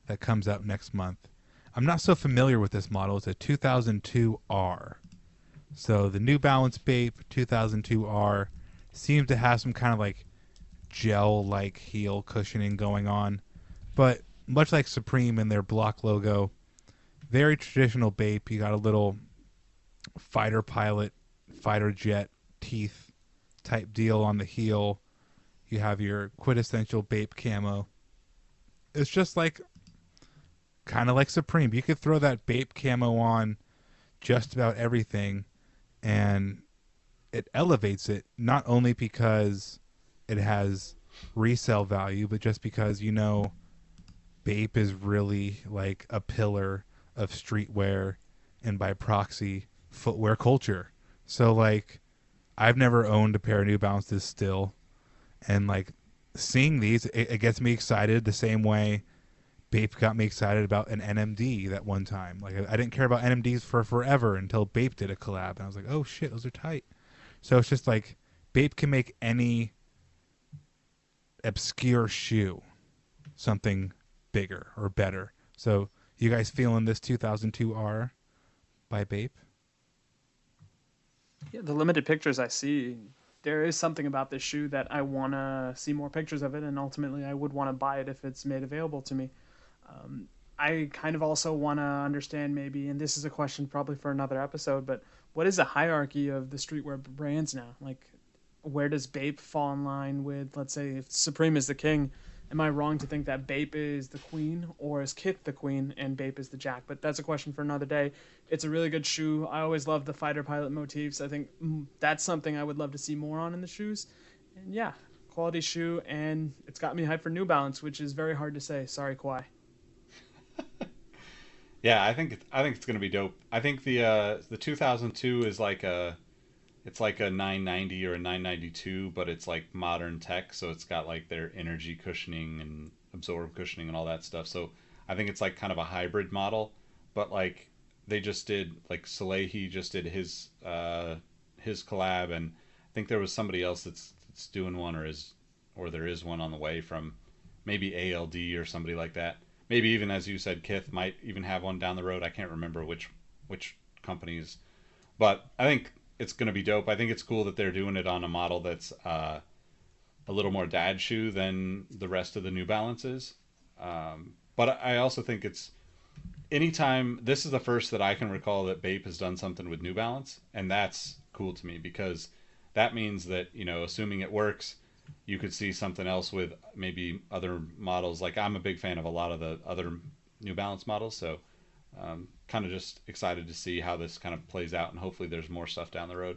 that comes out next month I'm not so familiar with this model. It's a 2002R. So the New Balance Bape 2002R seems to have some kind of like gel like heel cushioning going on. But much like Supreme in their block logo, very traditional Bape. You got a little fighter pilot, fighter jet teeth type deal on the heel. You have your quintessential Bape camo. It's just like kind of like Supreme. You could throw that Bape camo on just about everything, and it elevates it not only because it has resale value, but just because you know Bape is really like a pillar of streetwear and by proxy footwear culture. So like I've never owned a pair of New Balances still and like seeing these it, it gets me excited the same way Bape got me excited about an NMD that one time. Like I, I, didn't care about NMDs for forever until Bape did a collab, and I was like, oh shit, those are tight. So it's just like Bape can make any obscure shoe something bigger or better. So you guys feeling this 2002R by Bape? Yeah, the limited pictures I see, there is something about this shoe that I want to see more pictures of it, and ultimately I would want to buy it if it's made available to me. Um, I kind of also want to understand maybe, and this is a question probably for another episode, but what is the hierarchy of the streetwear brands now? Like, where does Bape fall in line with, let's say, if Supreme is the king? Am I wrong to think that Bape is the queen, or is Kith the queen and Bape is the jack? But that's a question for another day. It's a really good shoe. I always love the fighter pilot motifs. I think mm, that's something I would love to see more on in the shoes. And yeah, quality shoe, and it's got me hyped for New Balance, which is very hard to say. Sorry, Kawhi. [laughs] Yeah, I think I think it's gonna be dope. I think the uh, the 2002 is like a it's like a 990 or a 992, but it's like modern tech, so it's got like their N-ergy cushioning and ABZORB cushioning and all that stuff. So I think it's like kind of a hybrid model, but like they just did like Salehe just did his uh, his collab, and I think there was somebody else that's that's doing one or is or there is one on the way from maybe ALD or somebody like that maybe even as you said, Kith might even have one down the road. I can't remember which which companies, but I think it's to be dope. I think it's cool that they're doing it on a model that's uh, a little more dad shoe than the rest of the New Balances. Um, but I also think it's anytime this is the first that I can recall that Bape has done something with New Balance, and that's cool to me because that means that you know, assuming it works, you could see something else with maybe other models. Like I'm a big fan of a lot of the other New Balance models, so um, kind of just excited to see how this kind of plays out, and hopefully there's more stuff down the road.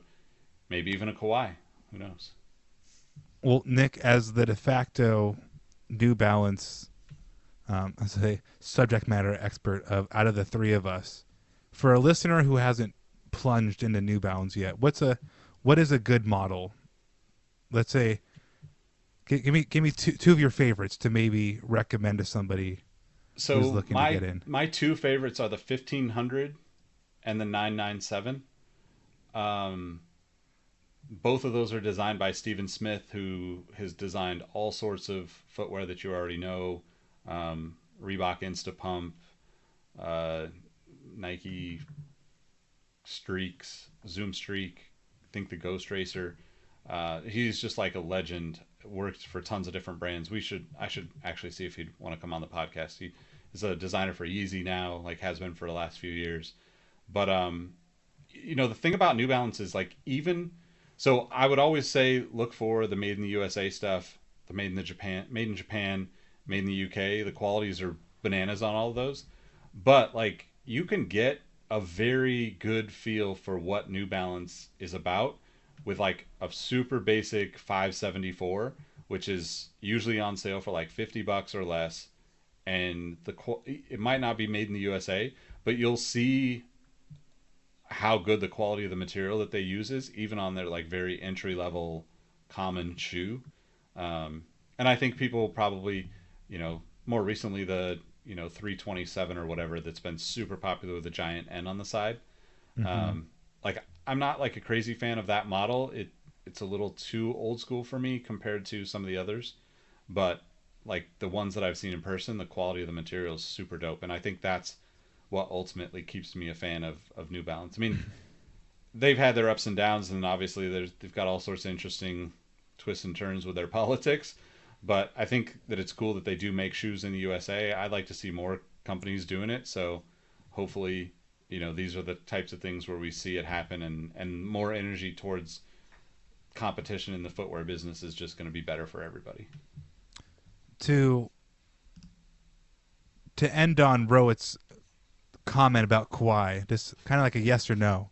Maybe even a Kawhi. Who knows? Well, Nick, as the de facto New Balance, um, as a subject matter expert of out of the three of us, for a listener who hasn't plunged into New Balance yet, what's a what is a good model? Let's say Give, give me give me two two of your favorites to maybe recommend to somebody so who's looking my, to get in. My two favorites are the fifteen hundred and the nine nine seven. Um, both of those are designed by Steven Smith, who has designed all sorts of footwear that you already know. Um, Reebok Instapump, uh, Nike Streaks, Zoom Streak, I think the Ghost Racer. Uh, he's just like a legend worked for tons of different brands. We should I should actually see if he'd want to come on the podcast. He is a designer for Yeezy now, like has been for the last few years. But um, you know the thing about New Balance is like even so I would always say look for the made in the USA stuff, the made in the Japan, made in Japan, made in the UK. The qualities are bananas on all of those, but like you can get a very good feel for what New Balance is about with like a super basic 574 which is usually on sale for like 50 bucks or less and the it might not be made in the USA but you'll see how good the quality of the material that they use is even on their like very entry level common shoe um, and I think people probably you know more recently the you know 327 or whatever that's been super popular with the giant N on the side mm-hmm. um, like I'm not like a crazy fan of that model. It it's a little too old school for me compared to some of the others, but like the ones that I've seen in person, the quality of the material is super dope, and I think that's what ultimately keeps me a fan of of New Balance. I mean, [laughs] they've had their ups and downs, and obviously they've got all sorts of interesting twists and turns with their [laughs] politics. But I think that it's cool that they do make shoes in the USA. I'd like to see more companies doing it. So hopefully you know these are the types of things where we see it happen and and more energy towards competition in the footwear business is just going to be better for everybody to to end on Rohit's comment about Kawhi, just kind of like a yes or no.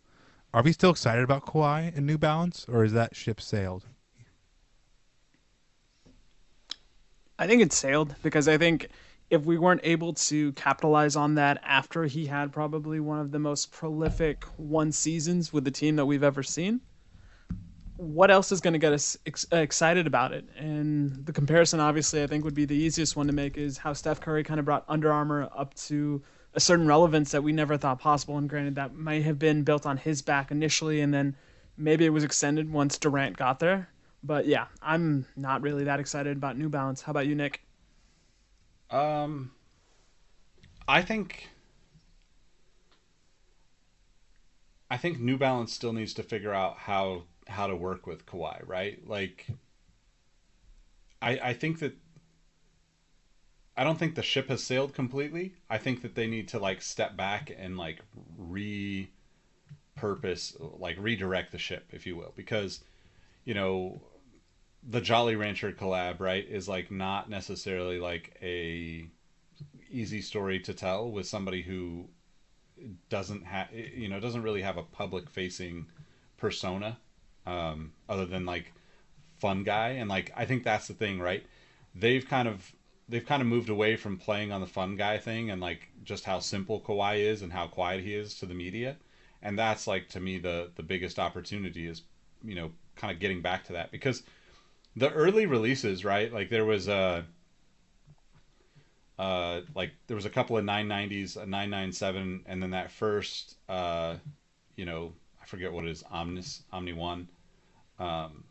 Are we still excited about Kawhi and New Balance, or is that ship sailed? I think it's sailed because I think if we weren't able to capitalize on that after he had probably one of the most prolific one seasons with the team that we've ever seen, what else is going to get us ex- uh, excited about it? And the comparison, obviously, I think would be the easiest one to make is how Steph Curry kind of brought Under Armour up to a certain relevance that we never thought possible. And granted, that might have been built on his back initially, and then maybe it was extended once Durant got there. But yeah, I'm not really that excited about New Balance. How about you, Nick? Um, I think I think New Balance still needs to figure out how how to work with Kawhi, right? Like, I I think that I don't think the ship has sailed completely. I think that they need to like step back and like repurpose, like redirect the ship, if you will, because you know the Jolly Rancher collab, right, is like not necessarily like a easy story to tell with somebody who doesn't have you know doesn't really have a public facing persona um, other than like fun guy. And like I think that's the thing right? They've kind of they've kind of moved away from playing on the fun guy thing and like just how simple Kawhi is and how quiet he is to the media. And that's like to me the the biggest opportunity is you know kind of getting back to that. Because the early releases right like there was a uh, like there was a couple of 990s, a 997, and then that first, uh, you know, I forget what it is, Omnis, Omni One. Um,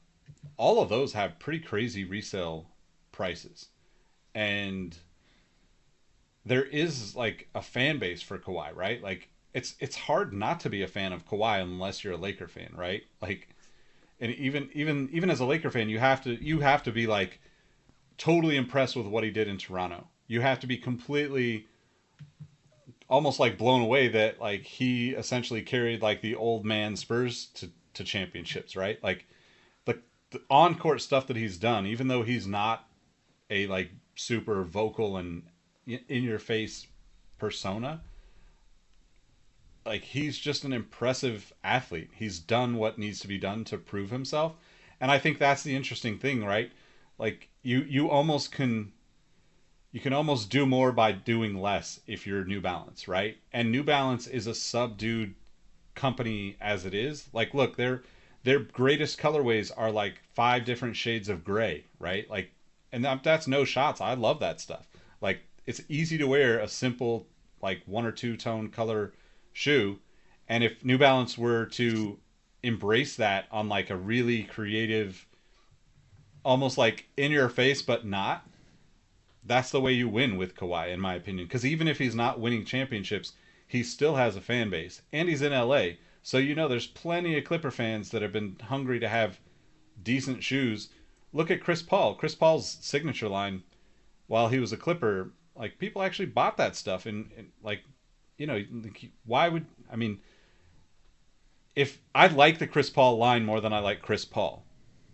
all of those have pretty crazy resale prices, and there is like a fan base for Kawhi, right? Like it's it's hard not to be a fan of Kawhi unless you're a Laker fan, right? Like, and even even even as a Laker fan, you have to you have to be like totally impressed with what he did in Toronto you have to be completely almost like blown away that like he essentially carried like the old man Spurs to to championships, right? Like the, the on court stuff that he's done, even though he's not a like super vocal and in your face persona, like he's just an impressive athlete. He's done what needs to be done to prove himself. And I think that's the interesting thing, right? Like you you almost can you can almost do more by doing less if you're New Balance, right? And New Balance is a subdued company as it is. Like, look, their their greatest colorways are like five different shades of gray, right? Like, and that, that's no shots. I love that stuff. Like, it's easy to wear a simple like one or two tone color shoe, and if New Balance were to embrace that on like a really creative, almost like in your face but not that's the way you win with Kawhi, in my opinion. Because even if he's not winning championships, he still has a fan base, and he's in LA. So you know, there's plenty of Clipper fans that have been hungry to have decent shoes. Look at Chris Paul. Chris Paul's signature line, while he was a Clipper, like people actually bought that stuff, and, and like, you know, why would I mean? If I like the Chris Paul line more than I like Chris Paul,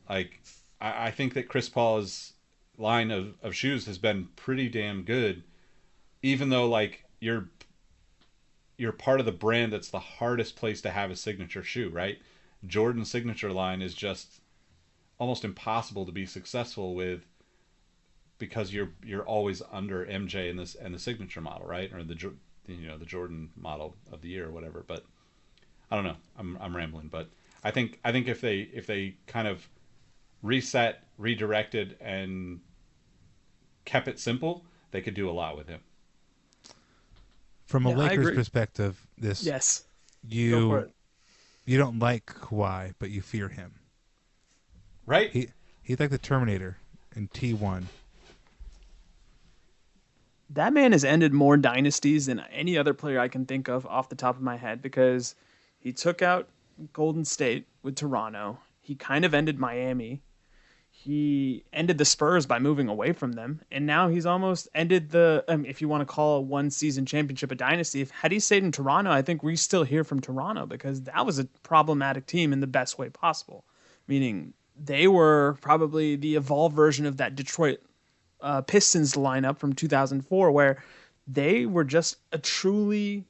like I, I think that Chris Paul's line of, of shoes has been pretty damn good even though like you're you're part of the brand that's the hardest place to have a signature shoe right jordan signature line is just almost impossible to be successful with because you're you're always under mj in this and the signature model right or the you know the jordan model of the year or whatever but i don't know i'm, I'm rambling but i think i think if they if they kind of reset redirected and kept it simple, they could do a lot with him. From a Yeah, Lakers perspective, this Yes. You you don't like Kawhi, but you fear him. Right? He he's like the Terminator in T one. That man has ended more dynasties than any other player I can think of off the top of my head because he took out Golden State with Toronto. He kind of ended Miami. He ended the Spurs by moving away from them, and now he's almost ended the. Um, if you want to call a one season championship a dynasty, if had he stayed in Toronto, I think we still hear from Toronto because that was a problematic team in the best way possible. Meaning they were probably the evolved version of that Detroit uh, Pistons lineup from 2004, where they were just a truly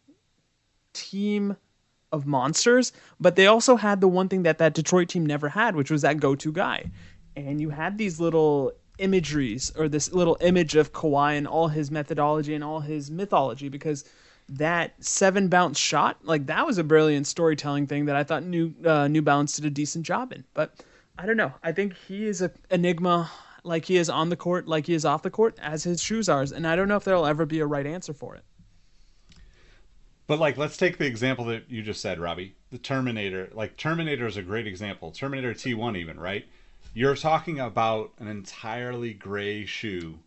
team of monsters, but they also had the one thing that that Detroit team never had, which was that go-to guy. And you had these little imageries or this little image of Kawhi and all his methodology and all his mythology because that seven bounce shot, like that was a brilliant storytelling thing that I thought New uh, New Balance did a decent job in. But I don't know. I think he is a enigma like he is on the court, like he is off the court, as his shoes are. And I don't know if there'll ever be a right answer for it. But like, let's take the example that you just said, Robbie. The Terminator. Like, Terminator is a great example. Terminator T1, even right? You're talking about an entirely gray shoe.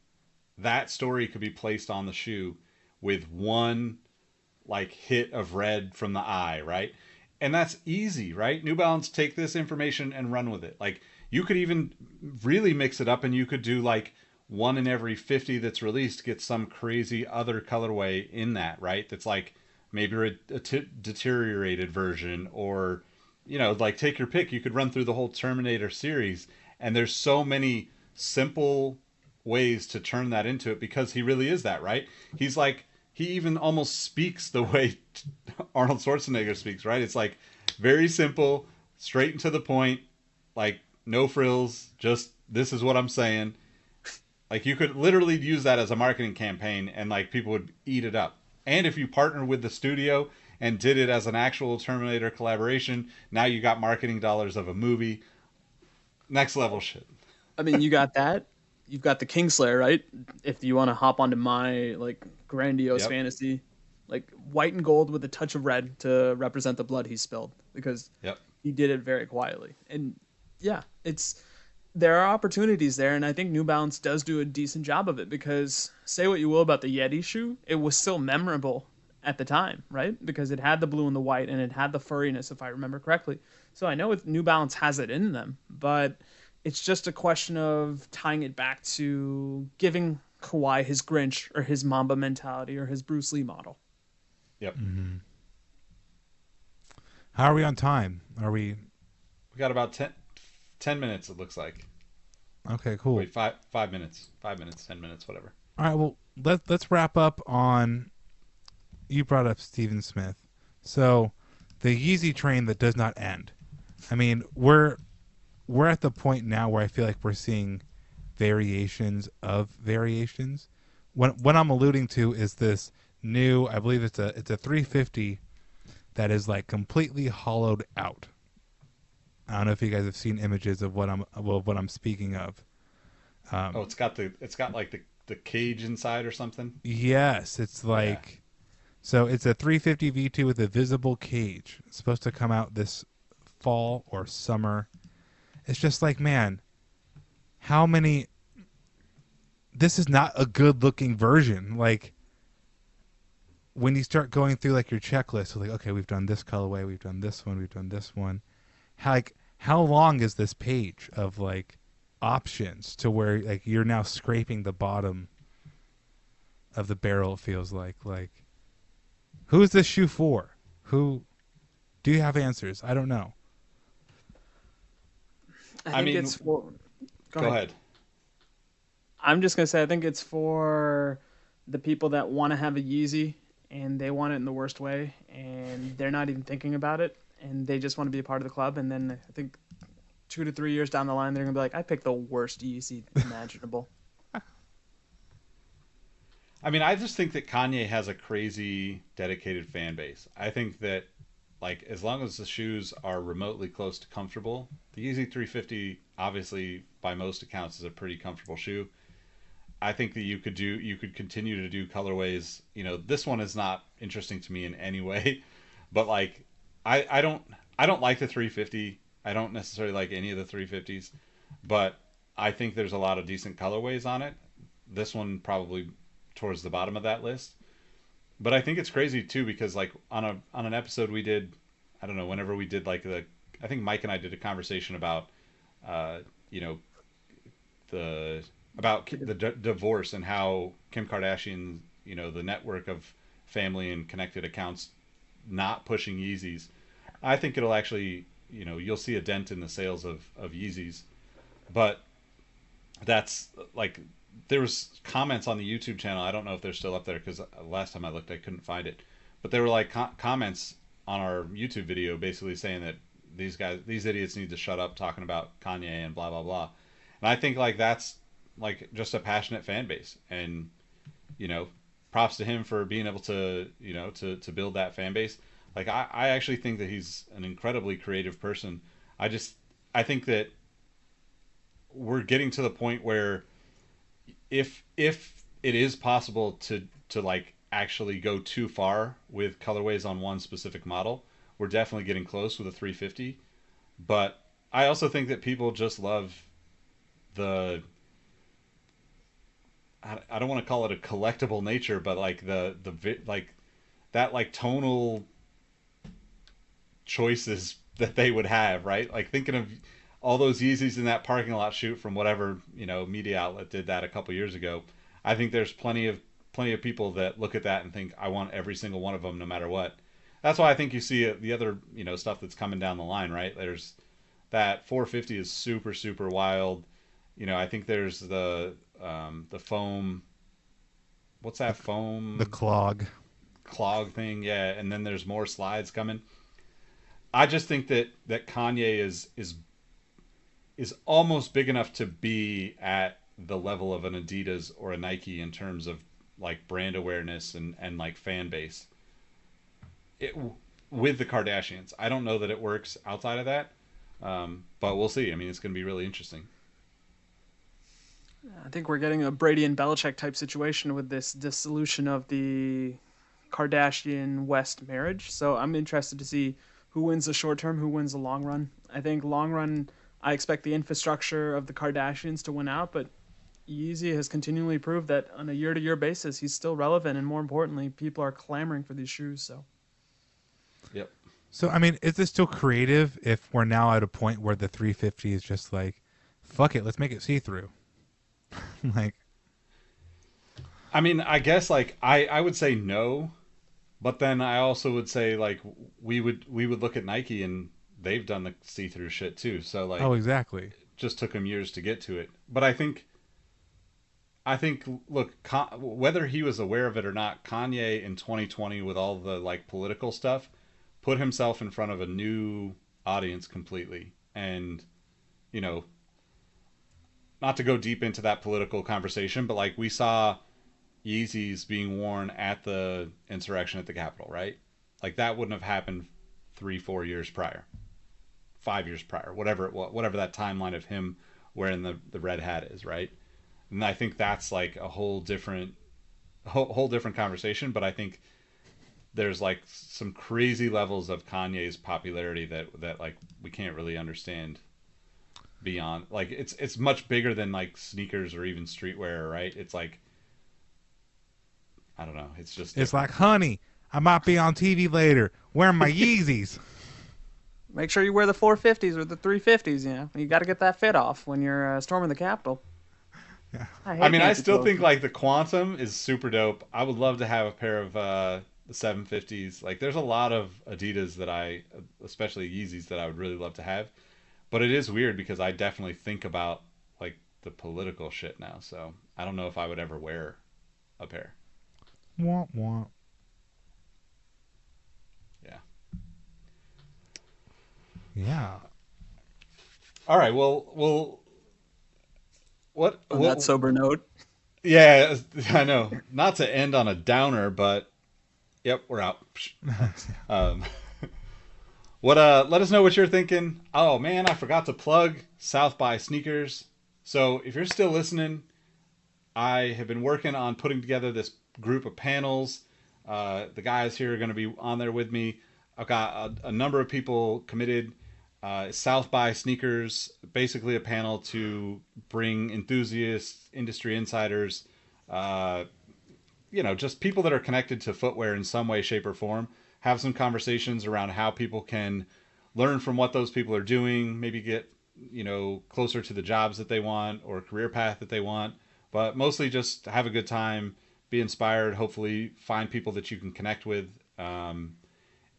That story could be placed on the shoe with one like hit of red from the eye, right? And that's easy, right? New Balance take this information and run with it. Like you could even really mix it up and you could do like one in every 50 that's released gets some crazy other colorway in that, right? That's like maybe a, a t- deteriorated version or you know, like take your pick. You could run through the whole Terminator series and there's so many simple ways to turn that into it because he really is that, right? He's like he even almost speaks the [laughs] way [laughs] Arnold Schwarzenegger speaks, right? It's like very simple, straight and to the point, like no frills, just this is what I'm saying. Like you could literally use that as a marketing campaign and like people would eat it up. And if you partner with the studio and did it as an actual Terminator collaboration, now you got marketing dollars of a movie. Next level shit. I mean, you got that. You've got the Kingslayer, right? If you want to hop onto my like grandiose Yep. fantasy, like white and gold with a touch of red to represent the blood he spilled, because Yep. he did it very quietly. And yeah, it's there are opportunities there, and I think New Balance does do a decent job of it because say what you will about the Yeti shoe, it was still memorable at the time, right? Because it had the blue and the white, and it had the furriness, if I remember correctly. So I know it, New Balance has it in them, but it's just a question of tying it back to giving Kawhi his Grinch or his Mamba mentality or his Bruce Lee model. Yep. Mm-hmm. How are we on time? Are we We got about 10, 10 minutes it looks like. okay? Cool. Wait, 5 5 minutes. 5 minutes, 10 minutes, whatever. All right. Well, let let's wrap up on. You brought up Steven Smith, so the Yeezy train that does not end. I mean, we're we're at the point now where I feel like we're seeing variations of variations. What what I'm alluding to is this new. I believe it's a it's a 350 that is like completely hollowed out. I don't know if you guys have seen images of what I'm well, what I'm speaking of. Um, oh, it's got the it's got like the the cage inside or something. Yes, it's like so it's a 350 V2 with a visible cage. It's supposed to come out this fall or summer. It's just like, man, how many this is not a good looking version. Like when you start going through like your checklist, like okay, we've done this colorway, we've done this one, we've done this one. How like how long is this page of like options to where like you're now scraping the bottom of the barrel it feels like like who is this shoe for who do you have answers i don't know I, I think mean- it's for. Go, ahead. I'm just gonna say I think it's for the people that want to have a Yeezy and they want it in the worst way and they're not even thinking about it and they just want to be a part of the club and then I think two to three years down the line they're gonna be like I picked the worst Yeezy imaginable. [laughs] I mean, I just think that Kanye has a crazy dedicated fan base. I think that like as long as the shoes are remotely close to comfortable, the Yeezy 350 obviously by most accounts is a pretty comfortable shoe. I think that you could do you could continue to do colorways. You know, this one is not interesting to me in any [laughs] way, but like I I don't I don't like the 350. I don't necessarily like any of the 350s, but I think there's a lot of decent colorways on it. This one probably towards the bottom of that list. But I think it's crazy too because like on a on an episode we did, I don't know, whenever we did like the I think Mike and I did a conversation about uh, you know the about the d- divorce and how Kim Kardashian, you know, the network of family and connected accounts not pushing Yeezys. I think it'll actually, you know, you'll see a dent in the sales of of Yeezys. But that's like there was comments on the YouTube channel. I don't know if they're still up there because uh, last time I looked, I couldn't find it. But there were like co- comments on our YouTube video, basically saying that these guys, these idiots, need to shut up talking about Kanye and blah blah blah. And I think like that's like just a passionate fan base, and you know, props to him for being able to you know to to build that fan base. Like I, I actually think that he's an incredibly creative person. I just I think that we're getting to the point where if if it is possible to to like actually go too far with colorways on one specific model, we're definitely getting close with a 350. But I also think that people just love the I, don't want to call it a collectible nature, but like the the like that like tonal choices that they would have, right? Like thinking of all those Yeezys in that parking lot shoot from whatever you know media outlet did that a couple years ago. I think there's plenty of plenty of people that look at that and think I want every single one of them no matter what. That's why I think you see uh, the other you know stuff that's coming down the line. Right there's that 450 is super super wild. You know I think there's the um, the foam. What's that foam? The clog. clog thing, yeah, and then there's more slides coming. I just think that that Kanye is is is almost big enough to be at the level of an Adidas or a Nike in terms of like brand awareness and and like fan base. It with the Kardashians. I don't know that it works outside of that, um, but we'll see. I mean, it's going to be really interesting. I think we're getting a Brady and Belichick type situation with this dissolution of the Kardashian West marriage. So I'm interested to see who wins the short term, who wins the long run. I think long run, I expect the infrastructure of the Kardashians to win out, but Yeezy has continually proved that on a year to year basis, he's still relevant, and more importantly, people are clamoring for these shoes. So Yep. So I mean, is this still creative if we're now at a point where the 350 is just like, fuck it, let's make it see through. [laughs] like, I mean, I guess like I I would say no, but then I also would say like we would we would look at Nike and they've done the see through shit too. So like oh, exactly. just took them years to get to it. But I think I think look Con- whether he was aware of it or not, Kanye in 2020 with all the like political stuff put himself in front of a new audience completely and you know not to go deep into that political conversation, but like we saw Yeezys being worn at the insurrection at the Capitol, right? Like that wouldn't have happened three, four years prior, five years prior, whatever it was, whatever that timeline of him wearing the, the red hat is, right? And I think that's like a whole different, whole, whole different conversation. But I think there's like some crazy levels of Kanye's popularity that that like we can't really understand beyond like it's it's much bigger than like sneakers or even streetwear right it's like i don't know it's just It's like, honey, I might be on TV later wearing my Yeezys. [laughs] make sure you wear the 450s or the 350s. You know, you got to get that fit off when you're uh, storming the Capitol. Yeah. hate i mean i still think like the quantum is super dope i would love to have a pair of uh the 750s like there's a lot of adidas that i especially yeezys that i would really love to have but it is weird because i definitely think about like the political shit now so i don't know if i would ever wear a pair womp womp. yeah Yeah. all right well well what On what, that sober note, Yeah, [laughs] I know. Not to end on a downer, but yep, we're out. [laughs] um, what? Uh, let us know what you're thinking. Oh man, I forgot to plug South by Sneakers. So if you're still listening, I have been working on putting together this group of panels. Uh, the guys here are going to be on there with me. I've got a, a number of people committed. Uh, South by Sneakers, basically a panel to bring enthusiasts, industry insiders, uh, you know, just people that are connected to footwear in some way, shape, or form. Have some conversations around how people can learn from what those people are doing, maybe get, you know, closer to the jobs that they want or career path that they want, but mostly just have a good time, be inspired, hopefully find people that you can connect with. Um,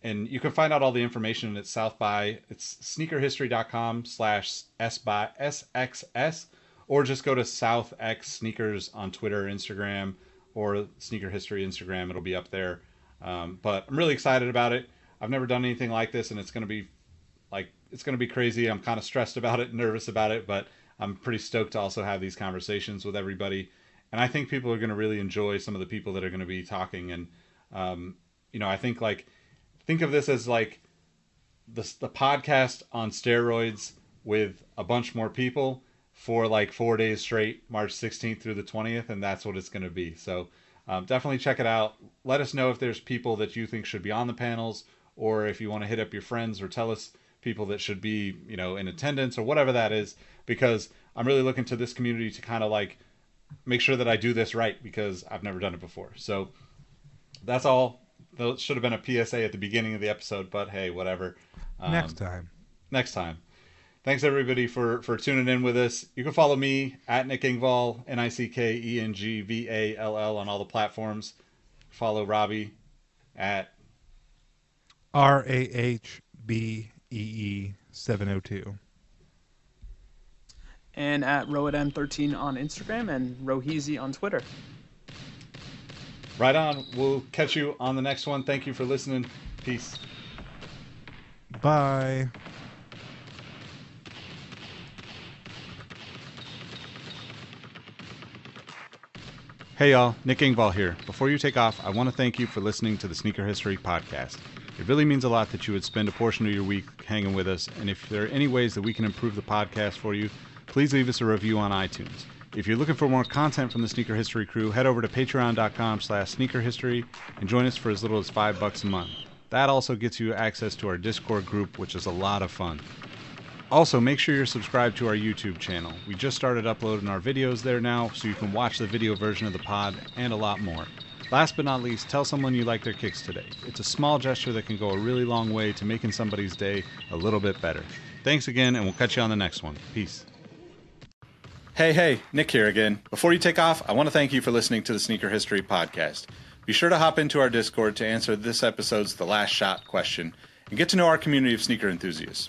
and you can find out all the information at South by it's sneakerhistory.com slash s by sxs or just go to South X Sneakers on Twitter, Instagram, or Sneaker History Instagram. It'll be up there. Um, but I'm really excited about it. I've never done anything like this, and it's going to be like it's going to be crazy. I'm kind of stressed about it, nervous about it, but I'm pretty stoked to also have these conversations with everybody. And I think people are going to really enjoy some of the people that are going to be talking. And um, you know, I think like think of this as like the the podcast on steroids with a bunch more people for like four days straight, March 16th through the 20th, and that's what it's going to be. So um, definitely check it out. Let us know if there's people that you think should be on the panels, or if you want to hit up your friends or tell us people that should be, you know, in attendance or whatever that is, because I'm really looking to this community to kind of like make sure that I do this right because I've never done it before. So that's all. That should have been a PSA at the beginning of the episode, but hey, whatever. Um, Next time. Next time. Thanks everybody for for tuning in with us. You can follow me at Nick Engvall, N I C K E N G V A L L on all the platforms. Follow Robbie at R A H B E E seven oh two. And at rohitm13 on Instagram and Roheezy on Twitter. Right on. We'll catch you on the next one. Thank you for listening. Peace. Bye. Hey y'all, Nick Engvall here. Before you take off, I want to thank you for listening to the Sneaker History Podcast. It really means a lot that you would spend a portion of your week hanging with us, and if there are any ways that we can improve the podcast for you, please leave us a review on iTunes. If you're looking for more content from the Sneaker History crew, head over to patreon.com slash sneakerhistory and join us for as little as five bucks a month. That also gets you access to our Discord group, which is a lot of fun. Also, make sure you're subscribed to our YouTube channel. We just started uploading our videos there now, so you can watch the video version of the pod and a lot more. Last but not least, tell someone you like their kicks today. It's a small gesture that can go a really long way to making somebody's day a little bit better. Thanks again, and we'll catch you on the next one. Peace. Hey, hey, Nick here again. Before you take off, I want to thank you for listening to the Sneaker History Podcast. Be sure to hop into our Discord to answer this episode's The Last Shot question and get to know our community of sneaker enthusiasts.